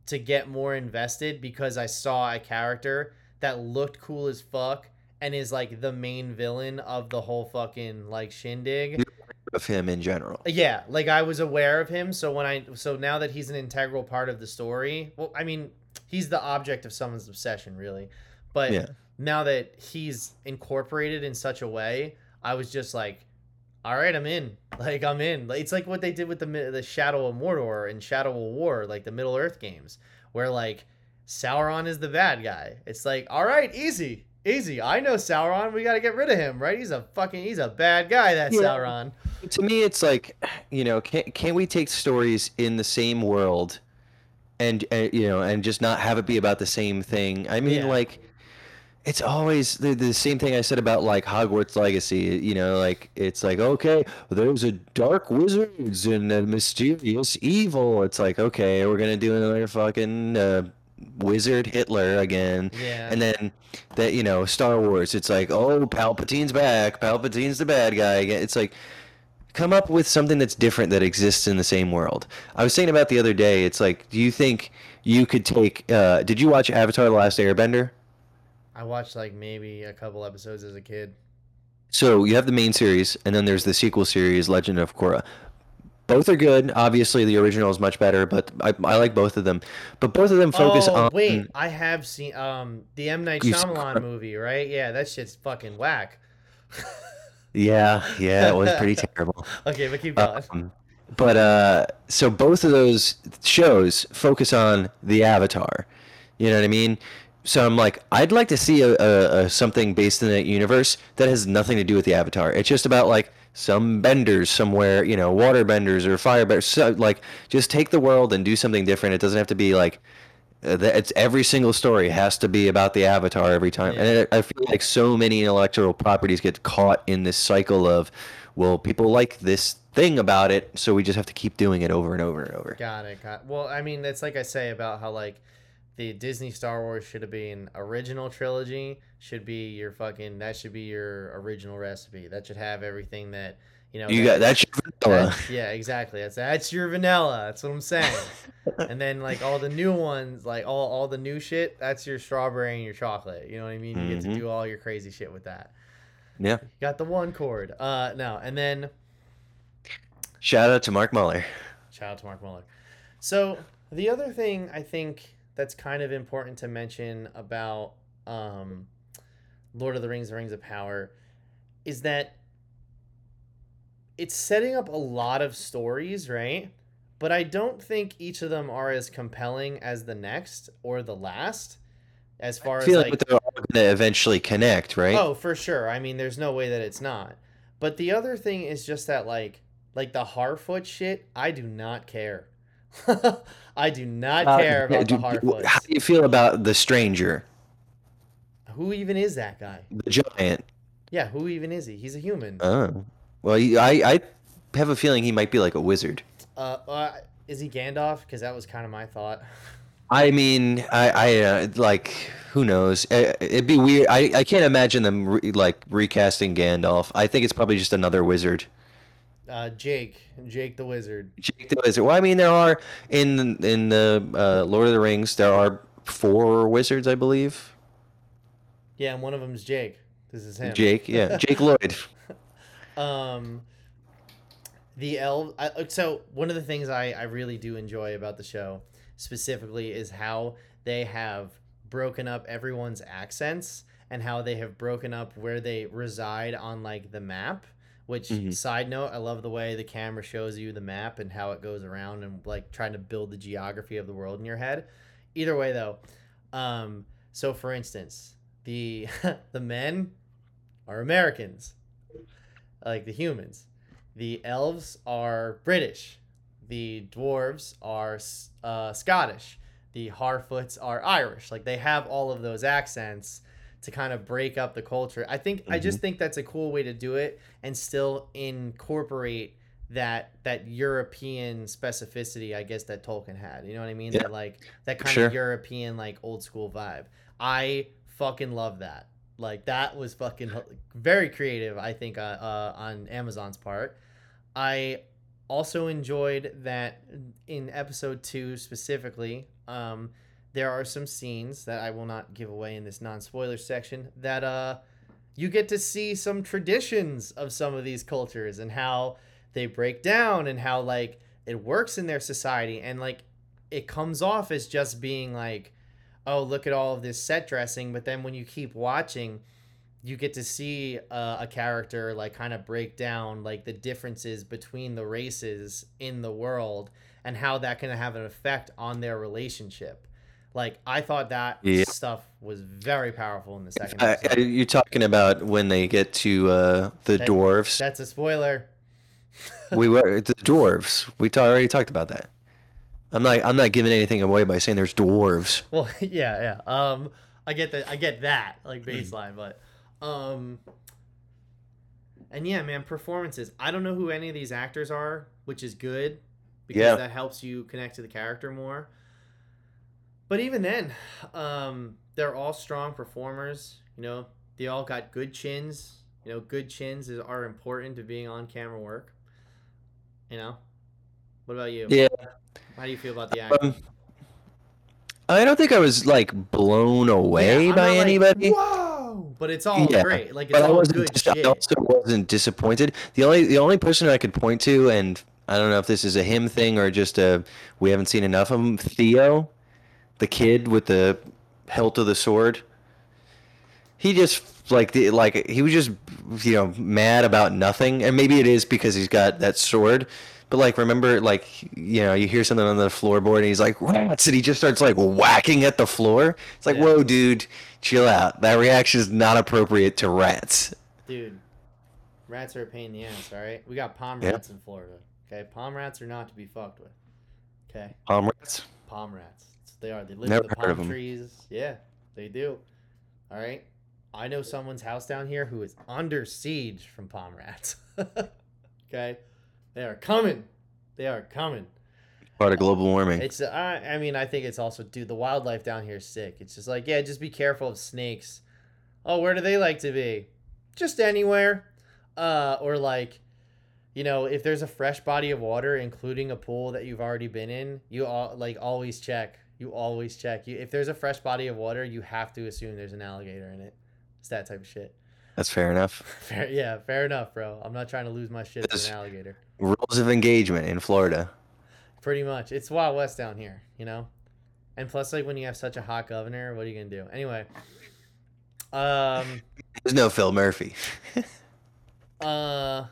to get more invested because I saw a character that looked cool as fuck and is like the main villain of the whole fucking like shindig. of him in general. Yeah, like I was aware of him, so when I so now that he's an integral part of the story, well, I mean, he's the object of someone's obsession, really. But Yeah. now that he's incorporated in such a way, I was just like, all right, I'm in. Like I'm in. It's like what they did with the the Shadow of Mordor and Shadow of War, like the Middle Earth games, where like Sauron is the bad guy. It's like, all right, easy. Easy. I know Sauron. We got to get rid of him, right? He's a fucking he's a bad guy, that Yeah. Sauron. To me, it's like, you know, can can we take stories in the same world, and uh, you know, and just not have it be about the same thing? I mean, Yeah. like, it's always the, the same thing I said about like Hogwarts Legacy. You know, like it's like okay, there's a dark wizards and a mysterious evil. It's like okay, we're gonna do another fucking uh, wizard Hitler again. Yeah. And then that you know Star Wars, it's like oh Palpatine's back, Palpatine's the bad guy again. It's like come up with something that's different that exists in the same world. I was saying about the other day. It's like, do you think you could take? Uh, did you watch Avatar: The Last Airbender? I watched like maybe a couple episodes as a kid. So you have the main series, and then there's the sequel series, Legend of Korra. Both are good. Obviously, the original is much better, but I, I like both of them. But both of them focus oh, on wait, I have seen um the M Night Shyamalan movie, right? Yeah, that shit's fucking whack. Yeah, yeah, it was pretty terrible. Okay, but keep going. Um, but uh, so both of those shows focus on the Avatar. You know what I mean? So I'm like, I'd like to see a, a, a something based in that universe that has nothing to do with the Avatar. It's just about like some benders somewhere, you know, water benders or fire benders. So, like, just take the world and do something different. It doesn't have to be like. Uh, it's every single story has to be about the avatar every time and it, i feel like so many intellectual properties get caught in this cycle of well people like this thing about it so we just have to keep doing it over and over and over Got it. Got Well, I mean, it's like I say about how like the Disney Star Wars should have been original trilogy. Should be your fucking. That should be your original recipe. That should have everything that you know. you got that's your vanilla. that- yeah, exactly. That's that's your vanilla. That's what I'm saying. and then like all the new ones, like all all the new shit, that's your strawberry and your chocolate. You know what I mean? You get to Mhm. do all your crazy shit with that. yeah You got the one chord. Uh, no, and then shout out to mark muller Shout out to Mark Muller. So the other thing I think that's kind of important to mention about um, Lord of the Rings: The Rings of Power is that it's setting up a lot of stories, right? But I don't think each of them are as compelling as the next or the last, as far i as feel like like they're all gonna eventually connect right Oh, for sure. I mean, there's no way that it's not. But the other thing is just that, like, like the Harfoot shit. I do not care. I do not Uh, care about the do- Harfoots. how do you feel about the stranger Who even is that guy? the giant Yeah, who even is he? He's a human. oh well he- i i have a feeling he might be like a wizard Uh, uh is he Gandalf? Because that was kind of my thought. I mean, I, I uh, like, who knows? It'd be weird. I, I can't imagine them re- like recasting Gandalf. I think it's probably just another wizard. Uh, Jake, Jake the Wizard. Jake the Wizard. Well, I mean, there are in in the uh, Lord of the Rings. There are four wizards, I believe. Yeah, and one of them's Jake. This is him. Jake, yeah, Jake Lloyd. Um the elf I, uh, so one of the things I, I really do enjoy about the show specifically is how they have broken up everyone's accents and how they have broken up where they reside on like the map which Mhm. side note i love the way the camera shows you the map and how it goes around and like trying to build the geography of the world in your head either way though um so for instance the the men are Americans, like the humans. The elves are British. The dwarves are uh, Scottish. The Harfoots are Irish. Like they have all of those accents to kind of break up the culture. I think mm-hmm. I just think that's a cool way to do it and still incorporate that that European specificity, I guess that Tolkien had. You know what I mean? Yeah. That like that kind sure. of European like old school vibe. I fucking love that. Like that was fucking very creative. I think uh, uh, on Amazon's part. I also enjoyed that in episode two specifically. Um, there are some scenes that I will not give away in this non spoiler section that uh you get to see some traditions of some of these cultures and how they break down and how like it works in their society and like it comes off as just being like oh look at all of this set dressing but then when you keep watching you get to see uh, a character like kind of break down like the differences between the races in the world and how that can have an effect on their relationship like I thought that yeah. stuff was very powerful in the second. Uh, you're talking about when they get to uh, the that, dwarves. That's a spoiler. we were the dwarves. We t- already talked about that. I'm not. I'm not giving anything away by saying there's dwarves. Well, yeah, yeah. Um, I get that. I get that like baseline, but um, and yeah, man, performances. I don't know who any of these actors are, which is good because yeah. that helps you connect to the character more. But even then, um, they're all strong performers. You know, they all got good chins. You know, good chins is, are important to being on camera work. You know, what about you? Yeah. How do you feel about the acting? Um, I don't think I was like blown away yeah, by anybody. Like, Whoa! But it's all yeah, great. Like it's all good dis- shit. I also wasn't disappointed. The only the only person I could point to, and I don't know if this is a him thing or just a we haven't seen enough of him. Theo the kid with the hilt of the sword. He just like the, like he was just you know mad about nothing, and maybe it is because he's got that sword. But like, remember, like you know, you hear something on the floorboard, and he's like rats, and he just starts like whacking at the floor. It's like, yeah. whoa, dude, chill out. That reaction is not appropriate to rats. Dude, rats are a pain in the ass. All right, we got palm rats in Florida. Okay, palm rats are not to be fucked with. Okay. Palm rats. Palm rats. They are. They live Never in the palm trees. Yeah, they do. All right. I know someone's house down here who is under siege from palm rats. okay, they are coming. They are coming. Part of global warming. It's. Uh, I mean, I think it's also, dude. The wildlife down here is sick. It's just like, yeah, just be careful of snakes. Oh, where do they like to be? Just anywhere. Uh, or like, you know, if there's a fresh body of water, including a pool that you've already been in, you all like always check you always check. You if there's a fresh body of water, you have to assume there's an alligator in it. It's that type of shit. That's fair enough. Fair, yeah, fair enough, bro. I'm not trying to lose my shit to an alligator. Rules of engagement in Florida. Pretty much. It's Wild West down here, you know? And plus, like, when you have such a hot governor, what are you going to do? Anyway. Um, There's no Phil Murphy. uh,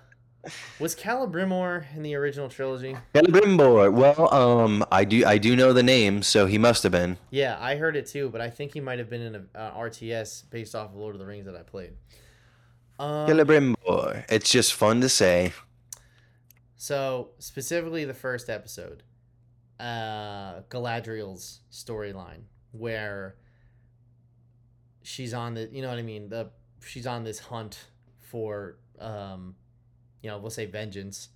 was Celebrimbor in the original trilogy? Celebrimbor. Well, um, I do I do know the name, so he must have been. Yeah, I heard it too, but I think he might have been in a uh, RTS based off of Lord of the Rings that I played. Um, Celebrimbor. It's just fun to say. So specifically, the first episode, uh, Galadriel's storyline, where she's on the, you know what I mean, the she's on this hunt for um you know, we'll say vengeance.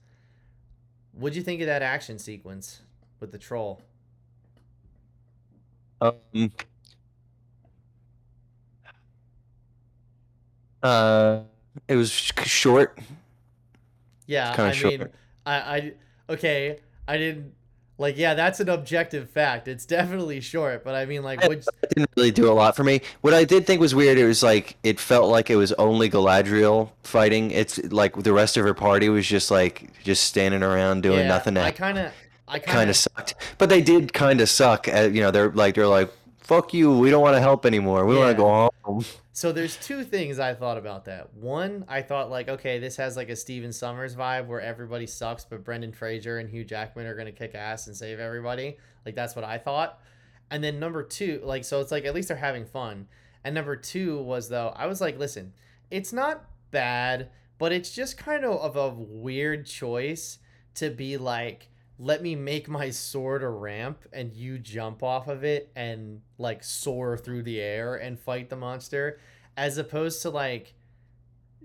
What'd you think of that action sequence with the troll? Um. Uh, it was short. Yeah, I short. mean, I, I okay, I didn't like, yeah, that's an objective fact. It's definitely short, but I mean, like, which it didn't really do a lot for me. What I did think was weird. It was like it felt like it was only Galadriel fighting. It's like the rest of her party was just like just standing around doing yeah, nothing. I kind of, I kind of sucked. But they did kind of suck. At, you know, they're like they're like, fuck you. We don't want to help anymore. We yeah. want to go home. So there's two things I thought about that. One, I thought like, okay, this has like a Stephen Sommers vibe where everybody sucks, but Brendan Fraser and Hugh Jackman are gonna kick ass and save everybody. Like that's what I thought. And then number two, like, so it's like at least they're having fun. And number two was though, I was like, listen, it's not bad, but it's just kind of of a weird choice to be like let me make my sword a ramp and you jump off of it and like soar through the air and fight the monster as opposed to like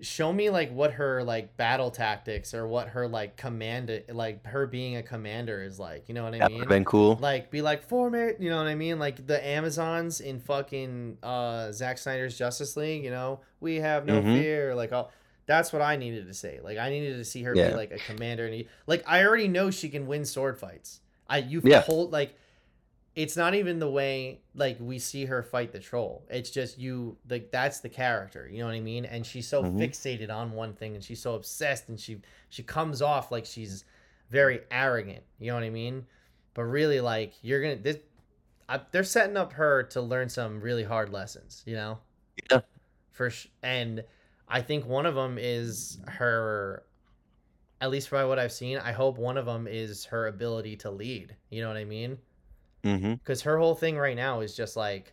show me like what her like battle tactics or what her like command like her being a commander is like you know what i That mean been cool. like be like form it you know what i mean like the amazons in fucking uh Zack snyder's justice league you know we have no Mhm. fear like all that's what i needed to say like i needed to see her Yeah. be like a commander and he, like i already know she can win sword fights i you Yeah. hold like it's not even the way like we see her fight the troll. It's just you like that's the character you know what i mean? And she's so Mhm. fixated on one thing and she's so obsessed and she she comes off like she's very arrogant you know what i mean? But really like you're gonna this I, they're setting up her to learn some really hard lessons you know? Yeah. for sh- and i think one of them is her at least by what i've seen i hope one of them is her ability to lead you know what i mean Mm-hmm. because her whole thing right now is just like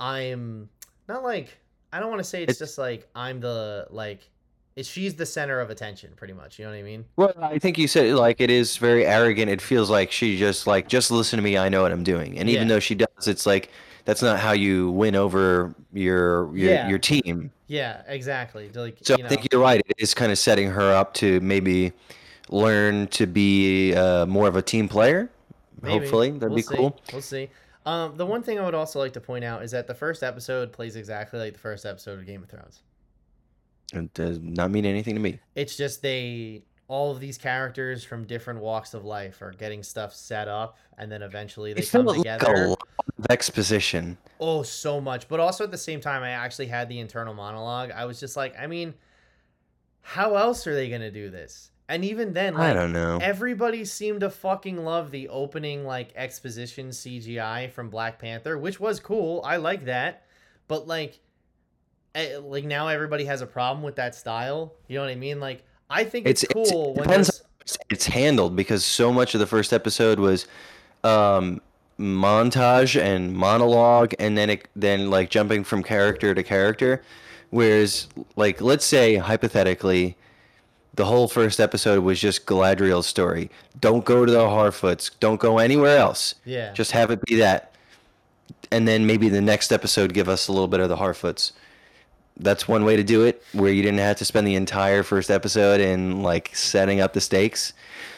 i'm not like i don't want to say it's, It's- just like i'm the like it's, she's the center of attention pretty much you know what i mean Well, I think you said like it is very arrogant. It feels like she just like just listen to me. I know what I'm doing. And even Yeah. though she does, it's like that's not how you win over your your Yeah. your team. yeah exactly like So I know think you're right. It is kind of setting her up to maybe learn to be uh, more of a team player. Maybe. Hopefully, that'd We'll be see. cool. We'll see. Um, the one thing I would also like to point out is that the first episode plays exactly like the first episode of Game of Thrones. It does not mean anything to me. It's just they all of these characters from different walks of life are getting stuff set up, and then eventually they It come felt like a together. lot of exposition. Oh, so much. But also at the same time, I actually had the internal monologue. I was just like, I mean, how else are they gonna do this? And even then, like, I don't know. Everybody seemed to fucking love the opening like exposition CGI from Black Panther, which was cool. I like that. But like eh, like now everybody has a problem with that style. You know what I mean? Like I think it's, It's- it's- cool it when depends there's it's handled because so much of the first episode was um montage and monologue and then it then like jumping from character to character whereas like let's say hypothetically the whole first episode was just Galadriel's story don't go to the Harfoots don't go anywhere else yeah. just have it be that and then maybe the next episode give us a little bit of the Harfoots that's one way to do it where you didn't have to spend the entire first episode in like setting up the stakes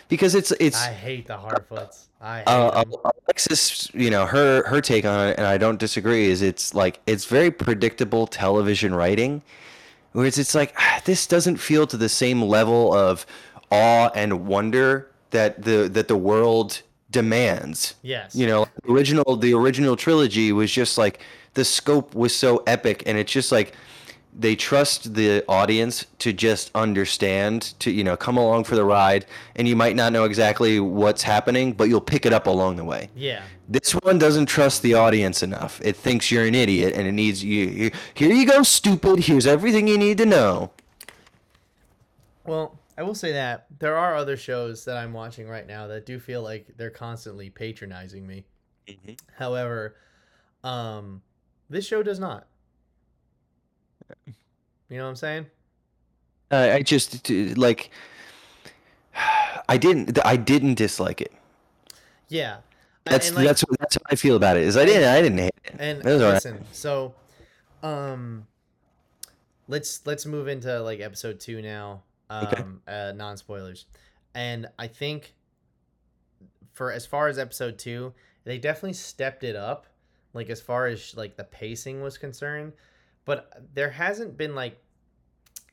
because it's it's I hate the Harfoots. I hate uh. Alexis, you know, her her take on it, and I don't disagree. Is it's like it's very predictable television writing, whereas it's like this doesn't feel to the same level of awe and wonder that the that the world demands. Yes. You know, the original the original trilogy was just like the scope was so epic, and it's just like they trust the audience to just understand to you know come along for the ride and you might not know exactly what's happening but you'll pick it up along the way Yeah. this one doesn't trust the audience enough it thinks you're an idiot and it needs you you- here you go stupid here's everything you need to know Well, I will say that there are other shows that I'm watching right now that do feel like they're constantly patronizing me. However, um, this show does not. You know what I'm saying? uh, i just like i didn't i didn't dislike it Yeah. That's and, like, that's that's how i feel about it is i didn't i didn't hate it and It listen. So, um, let's let's move into like episode two now. Um, Okay. uh, non spoilers, and I think for as far as episode two, they definitely stepped it up. Like as far as like the pacing was concerned, but there hasn't been like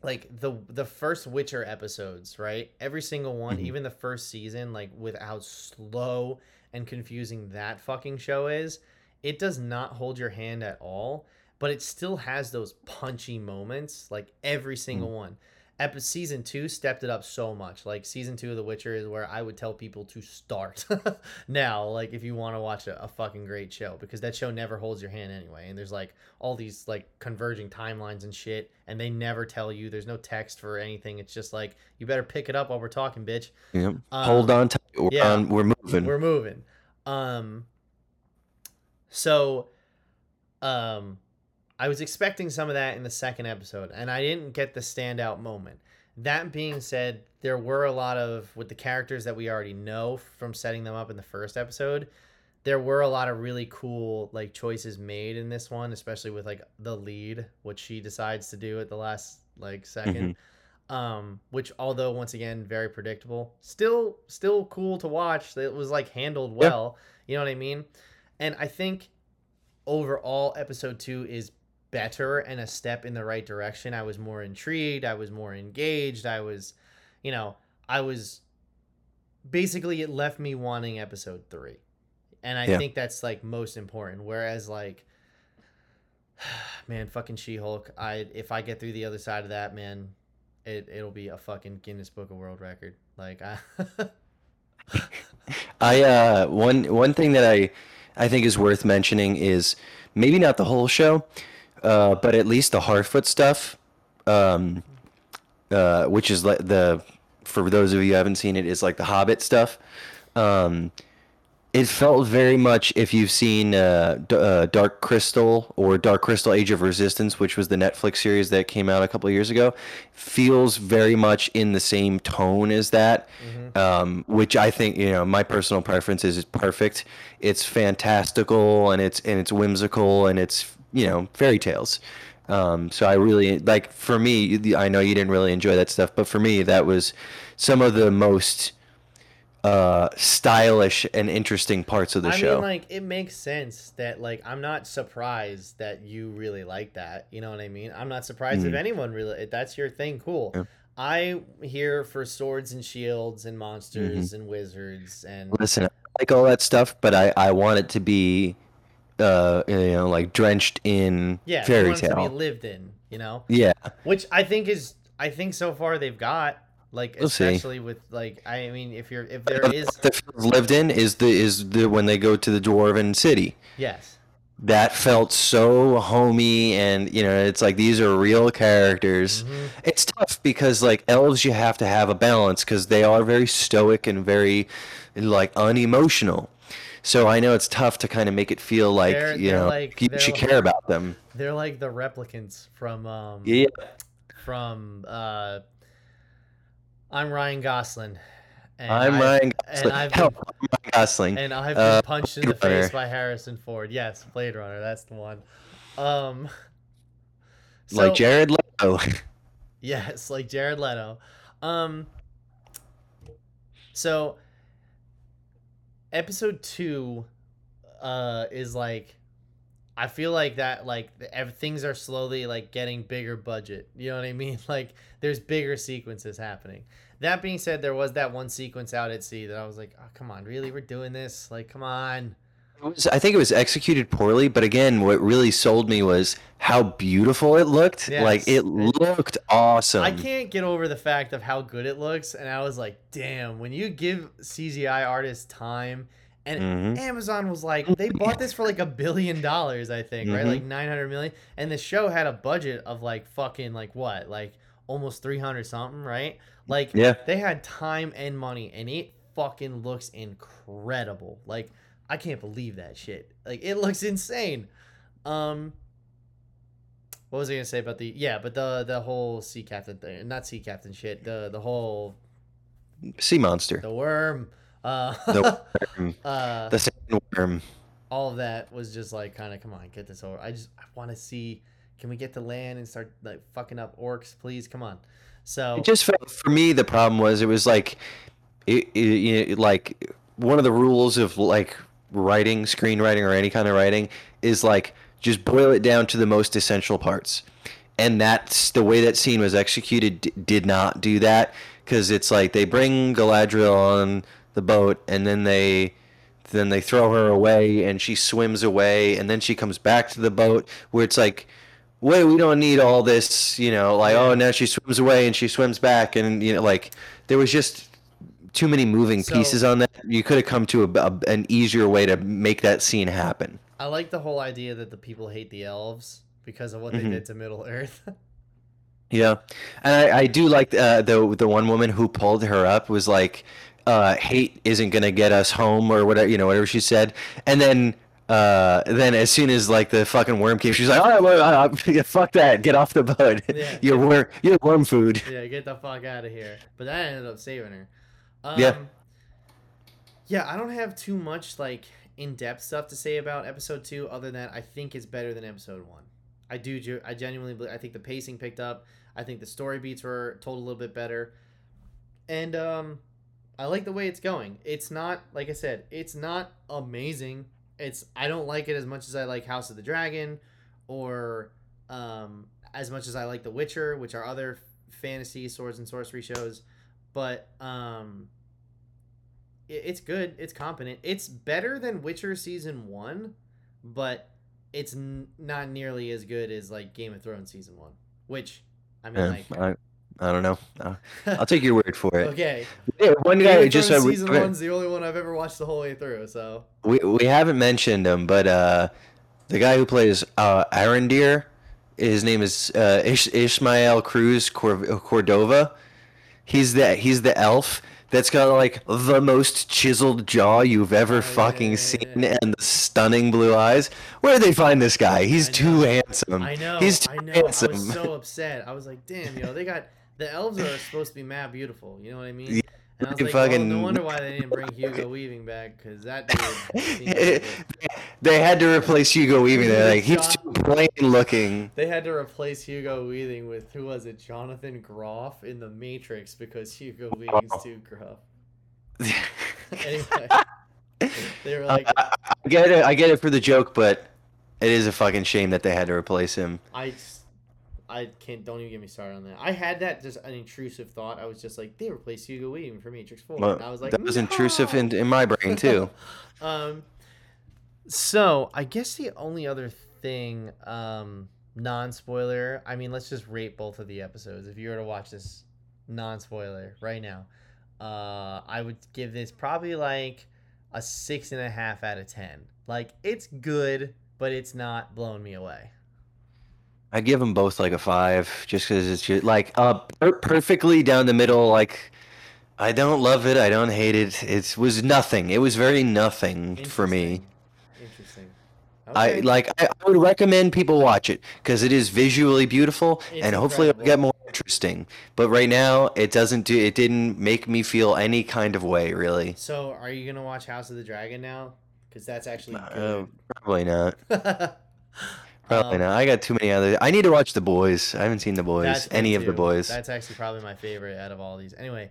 like the the first Witcher episodes, right? Every single one, Mhm. even the first season, like with how slow and confusing that fucking show is, it does not hold your hand at all, but it still has those punchy moments, like every single one. Epi- season two stepped it up so much. Like season two of The Witcher is where I would tell people to start now. Like if you want to watch a, a fucking great show, because that show never holds your hand anyway. And there's like all these like converging timelines and shit, and they never tell you. There's no text for anything. It's just like you better pick it up while we're talking, bitch. Yep. Um, hold on tight we're, yeah. on, we're moving We're moving. Um so um I was expecting some of that in the second episode, and I didn't get the standout moment. That being said, there were a lot of with the characters that we already know from setting them up in the first episode. There were a lot of really cool like choices made in this one, especially with like the lead, what she decides to do at the last like 2nd Um, which although once again very predictable, still still cool to watch. It was like handled Yeah. well. You know what I mean? And I think overall episode two is better and a step in the right direction. I was more intrigued. I was more engaged. I was, you know, I was basically it left me wanting episode three. And I Yeah. think that's like most important. Whereas like man, fucking She Hulk, I if I get through the other side of that, man, it it'll be a fucking Guinness Book of World Record. Like I I uh one one thing that I I think is worth mentioning is maybe not the whole show, uh, but at least the Harfoot stuff, um, uh, which is like the for those of you who haven't seen it is like the Hobbit stuff. Um, it felt very much if you've seen uh, D- uh, Dark Crystal or Dark Crystal Age of Resistance, which was the Netflix series that came out a couple of years ago, feels very much in the same tone as that, um, which I think you know my personal preference is is perfect. It's fantastical and it's and it's whimsical and it's you know fairy tales. Um, so I really like for me. I know you didn't really enjoy that stuff, but for me that was some of the most uh, stylish and interesting parts of the I show. mean, like it makes sense that like I'm not surprised that you really like that. You know what I mean? I'm not surprised if Mhm. anyone really if that's your thing. Cool. Yeah. I here for swords and shields and Mm-hmm. monsters and wizards and Listen, I like all that stuff, but I, I want it to be, uh, you know, like drenched in yeah, fairy it to be tale. lived in. You know, Yeah, which I think is I think so far they've got like We'll see. especially with like I mean if you're if there is lived in is the is the when they go to the dwarven city. yes That felt so homey, and you know, it's like these are real characters. Mhm. It's tough because like elves, you have to have a balance because they are very stoic and very like unemotional. So I know it's tough to kind of make it feel like They're- you they're know like- you should care about them. they're like the replicants from um Yeah, from uh I'm Ryan Gosling. And I'm I've- Ryan and Gosling. I've Hell, been- I'm Ryan Gosling. And I've been Uh, punched in the Runner. face by Harrison Ford. Yes, Blade Runner, that's the one. Um so, like Jared Leto. Yes, like Jared Leto. Um so episode 2 uh is like I feel like that like things are slowly like getting bigger budget. You know what I mean? Like there's bigger sequences happening. That being said, there was that one sequence out at sea that I was like, "Oh, come on, really? We're doing this? Like, come on." Was- I think it was executed poorly, but again, what really sold me was how beautiful it looked. Like it looked awesome. I can't get over the fact of how good it looks, and I was like, "Damn!" When you give CGI artists time, and Mhm. Amazon was like, they bought this for like a billion dollars, I think, right? Mhm. Like nine hundred million, and the show had a budget of like fucking like what, like almost three hundred something, right? Like Yeah. they had time and money, and it fucking looks incredible. Like I can't believe that shit. Like it looks insane. Um, what was I gonna say about the yeah, but the the whole sea captain thing, not sea captain shit. The the whole Sea monster. the worm, uh, The worm. uh, The sandworm. all of that was just like kind of come on, get this over. I just I want to see. Can we get to land and start like fucking up orcs, please? Come on. So It just felt for me the problem was it was like it, it, know, like one of the rules of like writing, screenwriting or any kind of writing is like just boil it down to the most essential parts. And that's the way that scene was executed d- did not do that cuz it's like they bring Galadriel on the boat and then they then they throw her away and she swims away and then she comes back to the boat where it's like wait we don't need all this you know like oh now she swims away and she swims back and you know like there was just too many moving So- pieces on that you could have come to a, a- an easier way to make that scene happen I like the whole idea that the people hate the elves because of what Mhm. they did to Middle Earth. yeah and i, I do like uh, the the one woman who pulled her up was like uh, hate isn't gonna get us home or whatever you know whatever she said and then Uh, then as soon as like the fucking worm came, she's like, "All right, well, uh, fuck that, get off the boat. Yeah. you're worm, you're worm food." yeah, get the fuck out of here. But that ended up saving her. Um, Yeah. Yeah, I don't have too much like in-depth stuff to say about episode two, other than I think it's better than episode one. I do. I genuinely. believe I think the pacing picked up. I think the story beats were told a little bit better, and um, I like the way it's going. It's not like I said. It's not amazing. It's I don't like it as much as I like House of the Dragon, or um, as much as I like The Witcher, which are other fantasy swords and sorcery shows. But um, it's good. It's competent. It's better than Witcher season one, but it's n- not nearly as good as like Game of Thrones season one. Which I mean, Yeah, like, I, I don't know. Uh, I'll take your word for it. okay, Yeah, one Game guy of just Thrones uh, we, season one's the only one I've ever watched the whole way through. So we we haven't mentioned him, but uh, the guy who plays uh Arondir, his name is uh, Ish- Ismael Cruz Cor- Cordova. He's the he's the elf that's got like the most chiseled jaw you've ever Oh, yeah, fucking yeah, seen yeah. and the stunning blue eyes. Where did they find this guy? He's too handsome. I know, He's too I know. handsome. I was so upset. I was like, damn, you know, they got the elves are supposed to be mad beautiful. You know what I mean? And I was like, well, no wonder why they didn't bring Hugo Weaving back because that dude. seemed like a- they had to replace Hugo Weaving. They're like, he's too plain looking. They had to replace Hugo Weaving with who was it? Jonathan Groff in The Matrix because Hugo Weaving's too gruff. Anyway, they were like, I, I get it. I get it for the joke, but it is a fucking shame that they had to replace him. I, I can't. Don't even get me started on that. I had that just an intrusive thought. I was just like, they replaced Hugo Weaving for Matrix Four. Well, and I was like, that was intrusive in, in my brain too. um, so I guess the only other thing, um, non spoiler. I mean, let's just rate both of the episodes. If you were to watch this non spoiler right now, uh, I would give this probably like a six and a half out of ten. Like it's good, but it's not blowing me away. I'd give them both like a five, just because it's just like uh per- perfectly down the middle. Like I don't love it, I don't hate it. It was nothing. It was very nothing for me. Interesting. I like. I, I would recommend people watch it because it is visually beautiful It's and hopefully it'll get more interesting. But right now, it doesn't do. It didn't make me feel any kind of way really. So, are you gonna watch House of the Dragon now? Because that's actually Uh, probably not. Probably Um, not. I got too many other. I need to watch The Boys. I haven't seen The Boys. Any of the boys. That's actually probably my favorite out of all these. Anyway,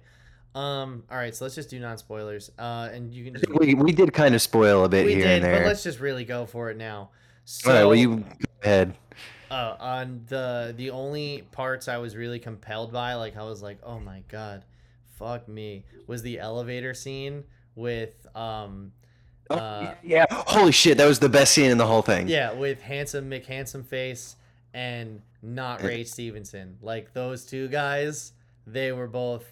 um, all right, so let's just do non spoilers. Uh, and you can just we we did kind of spoil a bit we here did, and but let's just really go for it now. So, All right. Well, you go ahead. uh, on the the only parts I was really compelled by, like I was like, oh my god, fuck me, was the elevator scene with um. Uh, yeah. Holy shit! That was the best scene in the whole thing. Yeah, with handsome McHandsome face and not Ray Stevenson. Like those two guys, they were both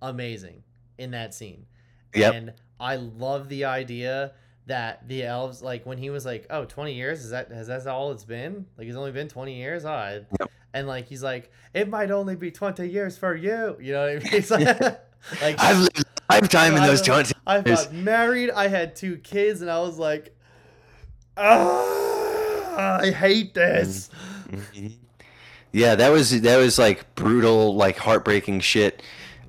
amazing in that scene. Yep. And I love the idea that the elves like when he was like, "Oh, 20 years is that has that all it's been? Like it's only been 20 years?" Oh, I- Yep. and like he's like, "It might only be 20 years for you." You know what I mean? It's like, like I've lived a lifetime in I those twenty. I got married. I had two kids, and I was like, ah, I hate this. Mhm. Yeah, that was that was like brutal, like heartbreaking shit.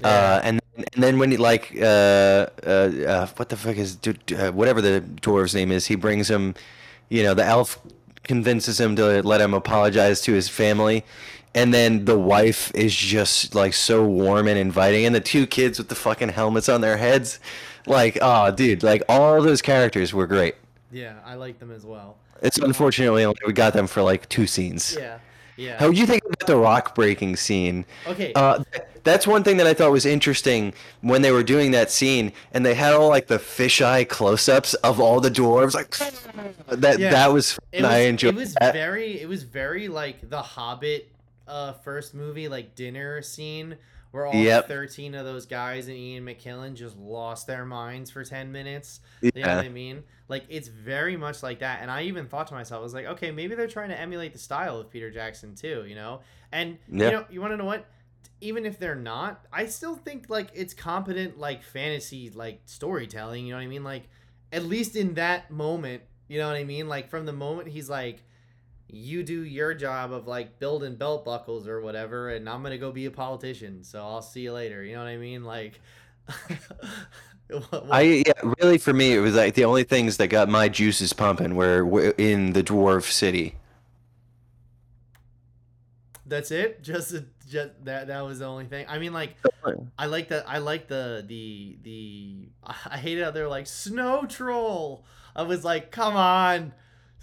Uh, and and then when he like uh, uh, uh what the fuck is uh, whatever the dwarf's name is, he brings him, you know, the elf convinces him to let him apologize to his family. And then the wife is just like so warm and inviting, and the two kids with the fucking helmets on their heads, like, oh, dude, like all those characters were great. Yeah, I like them as well. It's unfortunately only we got them for like two scenes. Yeah, yeah. How would you think about the rock breaking scene? okay. Uh, that's one thing that I thought was interesting when they were doing that scene, and they had all like the fisheye close-ups of all the dwarves, like that. Yeah. That was, was, I enjoyed it was that. very it was very like the Hobbit uh first movie like dinner scene where all Yep. 13 of those guys and Ian McKellen just lost their minds for 10 minutes. You know yeah. what I mean? Like it's very much like that. And I even thought to myself, I was like, okay, maybe they're trying to emulate the style of Peter Jackson too, you know? And Yeah. you know, you want to know what? Even if they're not, I still think like it's competent like fantasy like storytelling, you know what I mean? Like at least in that moment, You know what I mean? Like from the moment he's like, you do your job of like building belt buckles or whatever, and I'm gonna go be a politician. So I'll see you later. You know what I mean? Like, what- I yeah, really for me it was like the only things that got my juices pumping were, were in the dwarf city. that's it. Just, just that. That was the only thing. I mean, like, I like the I like the the the I hate how they're like snow troll. I was like, come on,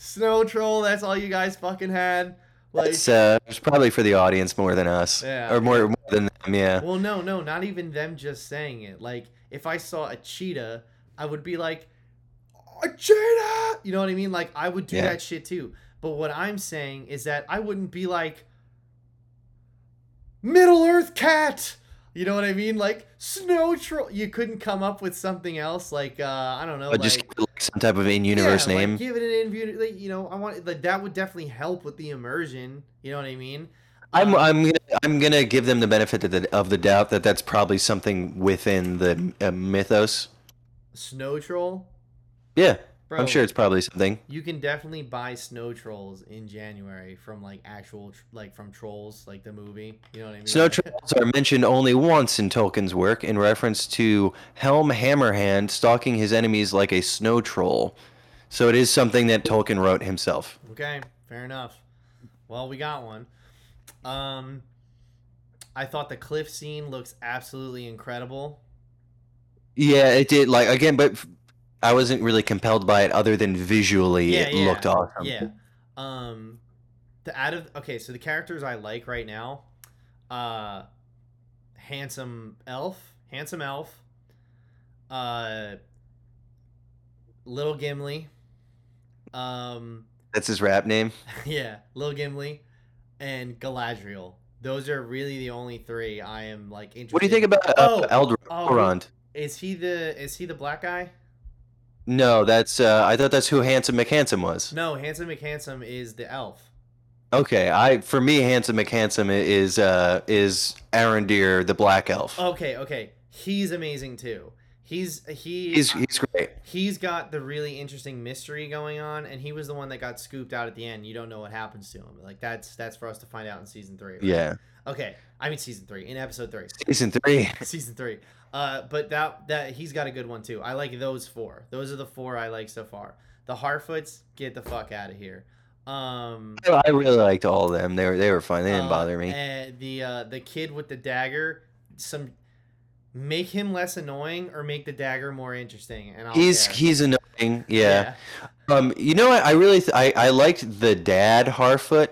snow troll. That's all you guys fucking had. Like, It's uh, it's probably for the audience more than us, Yeah. or more, more than them. Yeah, well, no, no, not even them just saying it. Like, if I saw a cheetah, I would be like, a cheetah. You know what I mean? Like, I would do Yeah. that shit too. But what I'm saying is that I wouldn't be like, Middle Earth cat. You know what I mean? Like snow troll. You couldn't come up with something else like uh I don't know, but like just give it, like, some type of in-universe yeah, name. Like, give it an in like, you know, I want like that would definitely help with the immersion. You know what I mean? I'm Um, I'm gonna I'm gonna give them the benefit of the, of the doubt that that's probably something within the uh, mythos. snow troll. Yeah, Bro, I'm sure it's probably something. you can definitely buy snow trolls in January from like actual like from Trolls, like the movie. You know what I mean? Snow trolls are mentioned only once in Tolkien's work in reference to Helm Hammerhand stalking his enemies like a snow troll. So it is something that Tolkien wrote himself. Okay, fair enough. Well, we got one. Um, I thought the cliff scene looks absolutely incredible. Yeah, it did. Like again, but I wasn't really compelled by it, other than visually Yeah, it yeah, looked awesome. Yeah. Um, the out of okay, so the characters I like right now, uh, handsome elf, handsome elf, uh, little Gimli, um, That's his rap name. yeah, little Gimli, and Galadriel. Those are really the only three I am like interested. What do you think about Oh, uh, Eld- oh, Elrond? Is he the is he the black guy? No, that's uh, I thought that's who Handsome McHandsome was. No, handsome McHandsome is the elf. Okay, I for me Handsome McHandsome is uh is Arondir the Black Elf. Okay, okay. He's amazing too. He's he He's he's great. he's got the really interesting mystery going on, and he was the one that got scooped out at the end. You don't know what happens to him. Like that's that's for us to find out in season three. right? Yeah, Okay. I mean season three in episode three. season three. season three. Uh, but that that he's got a good one too. I like those four. Those are the four I like so far. The Harfoots, get the fuck out of here. Um, I really liked all of them. They were they were fun. They didn't uh, bother me. And the uh, the kid with the dagger, some make him less annoying or make the dagger more interesting. And I'll He's care. he's annoying. Yeah. Um, you know what? I really th- I I liked the dad Harfoot.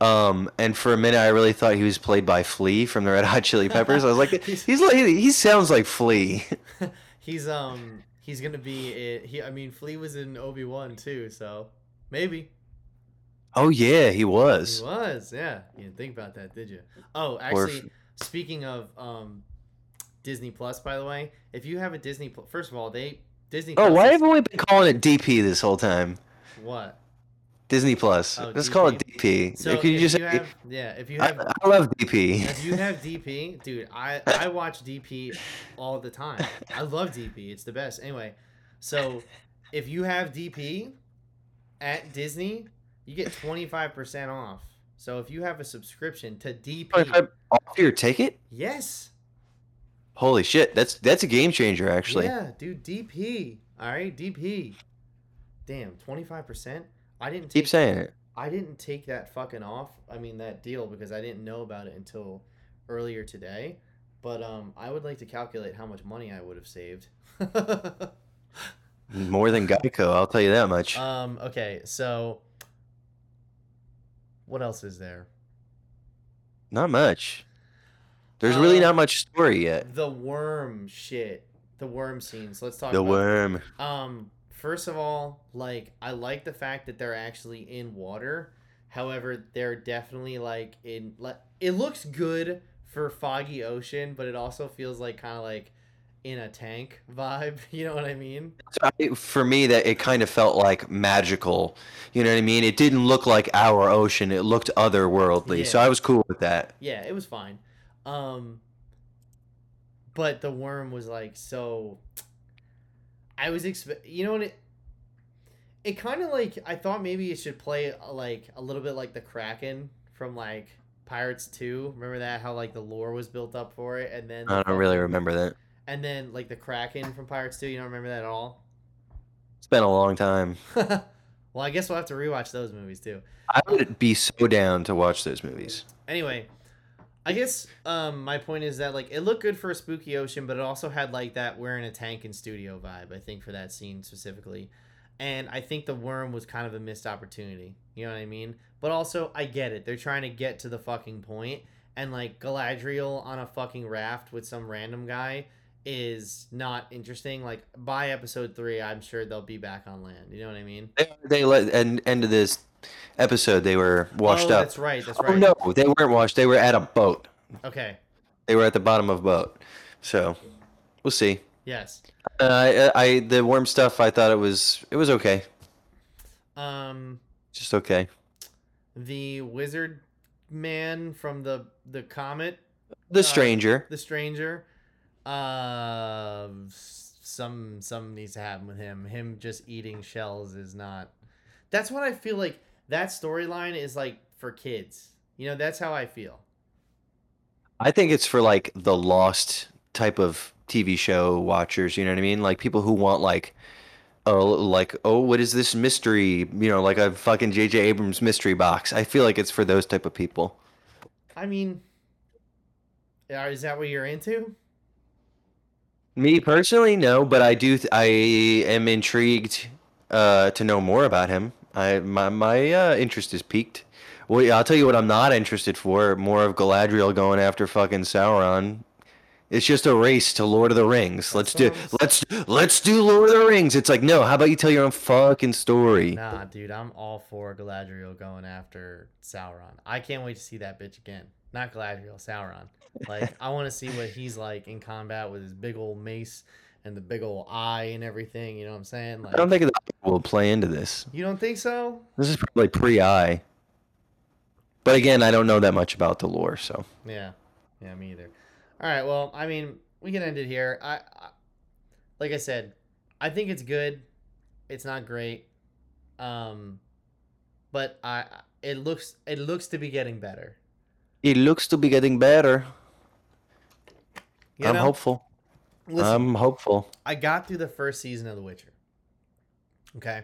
Um, and for a minute I really thought he was played by Flea from the Red Hot Chili Peppers. I was like, He's- like he sounds like Flea. he's um he's gonna be it. He I mean Flea was in Obi Wan too, so maybe Oh yeah, he was. he was. Yeah, you didn't think about that, did you? Oh, actually, speaking of um Disney Plus, by the way, if you have a Disney, first of all, they Disney. Oh, Plus why is- haven't we been calling it DP this whole time? what? Disney Plus. Oh, Let's call it DP. So you just you have, yeah, if you I, have I love DP. If you have DP, dude, I I watch DP all the time. I love DP. It's the best. Anyway, so if you have DP at Disney, you get 25% off. So if you have a subscription to DP, off your ticket? yes. Holy shit, that's that's a game changer actually. Yeah, dude, DP. All right, DP. Damn, 25%? I didn't take Keep saying it. I didn't take that fucking off. I mean that deal because I didn't know about it until earlier today. But um, I would like to calculate how much money I would have saved. More than Geico, I'll tell you that much. um, okay, so what else is there? not much. There's really Uh, not much story yet. The worm shit. The worm scenes. Let's talk The worm. Um, first of all, like I like the fact that they're actually in water. However, they're definitely like in like it looks good for foggy ocean, but it also feels like kind of like in a tank vibe. You know what I mean? For me, that it kind of felt like magical. You know what I mean? It didn't look like our ocean. It looked otherworldly. So I was cool with that. Yeah, it was fine. Um, but the worm was like so. I was expect. You know what it. it kind of like I thought maybe it should play uh, like a little bit like the Kraken from like Pirates 2. Remember that how like the lore was built up for it and then I don't really remember that. and then like the Kraken from Pirates 2, you don't remember that at all? It's been a long time. well, I guess we'll have to rewatch those movies too. I would be so down to watch those movies. Anyway, I guess um my point is that like it looked good for a spooky ocean, but it also had like that we're in a tank and studio vibe, I think, for that scene specifically. And I think the worm was kind of a missed opportunity. You know what I mean? But also I get it. They're trying to get to the fucking point and like Galadriel on a fucking raft with some random guy is not interesting. Like by episode three, I'm sure they'll be back on land. You know what I mean? They, they let and end of this episode they were washed oh, up. That's right. That's Oh right. no, they weren't washed. They were at a boat. Okay. They were at the bottom of a boat. So we'll see. Yes. Uh, I, I the worm stuff. I thought it was it was okay, Um. just okay. the wizard man from the the comet The Uh, stranger. the stranger uh some some needs to happen with him him just eating shells is not that's what i feel like that storyline is like for kids you know that's how i feel I think it's for like the lost type of TV show watchers. You know what I mean? Like people who want like. Oh, like oh, what is this mystery? You know, like a fucking J.J. Abrams mystery box. I feel like it's for those type of people. i mean is that what you're into Me personally, no, but I do. Th- I am intrigued uh, to know more about him. I my my uh, interest is peaked. Well, yeah, I'll tell you what I'm not interested for. More of Galadriel going after fucking Sauron. It's just a race to Lord of the Rings. Let's do let's let's do Lord of the Rings. It's like no. How about you tell your own fucking story? nah dude i'm all for galadriel going after sauron i can't wait to see that bitch again not galadriel sauron like i want to see what he's like in combat with his big old mace and the big old eye and everything you know what i'm saying like I don't think that will play into this. you don't think so This is probably pre-I. But again, I don't know that much about the lore, so Yeah, yeah, me either. All right, well, I mean, we can end it here. I, I like I said, I think it's good. It's not great, um, but I it looks it looks to be getting better. it looks to be getting better. You I'm know? hopeful. Listen, I'm hopeful. I got through the first season of The Witcher. Okay,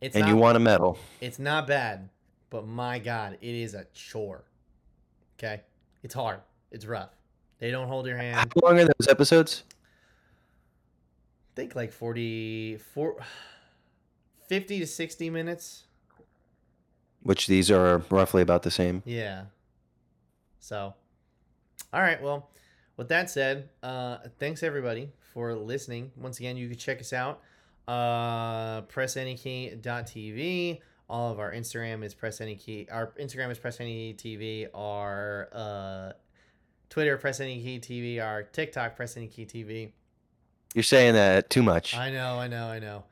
it's and not, you want a medal. it's not bad, but my God, it is a chore. Okay, it's hard. It's rough. They don't hold your hand. How long are those episodes? think like 40 four, 50 to 60 minutes Which these are roughly about the same. yeah so all right well with that said uh thanks everybody for listening once again you can check us out uh pressanykey.tv all of our instagram is press any key our instagram is press any tv our uh twitter press any key tv our tiktok press any key tv You're saying that too much. I know, I know, I know.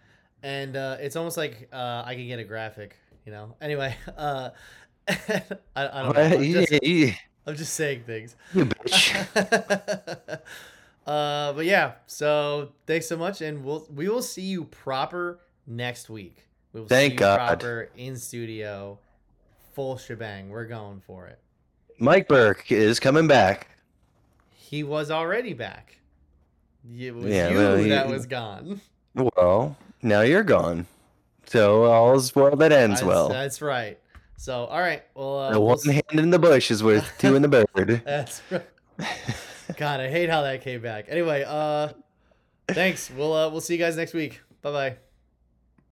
And uh, it's almost like uh, I could get a graphic, you know. Anyway, uh, I, I don't know. You, just, you, I'm just saying things. you bitch. uh, but yeah, so thanks so much, and we'll we will see you proper next week. We will Thank see you God. proper in studio, full shebang. We're going for it. Mike Burke is coming back. He was already back. It was Yeah, you well, he- that was gone. Well, now you're gone. So all's well that ends That's, well. that's right. So, all right. Well, uh, the we'll one hand in the bush is worth two in the bird. That's right. God, I hate how that came back. Anyway, uh thanks. We'll uh we'll see you guys next week. Bye bye.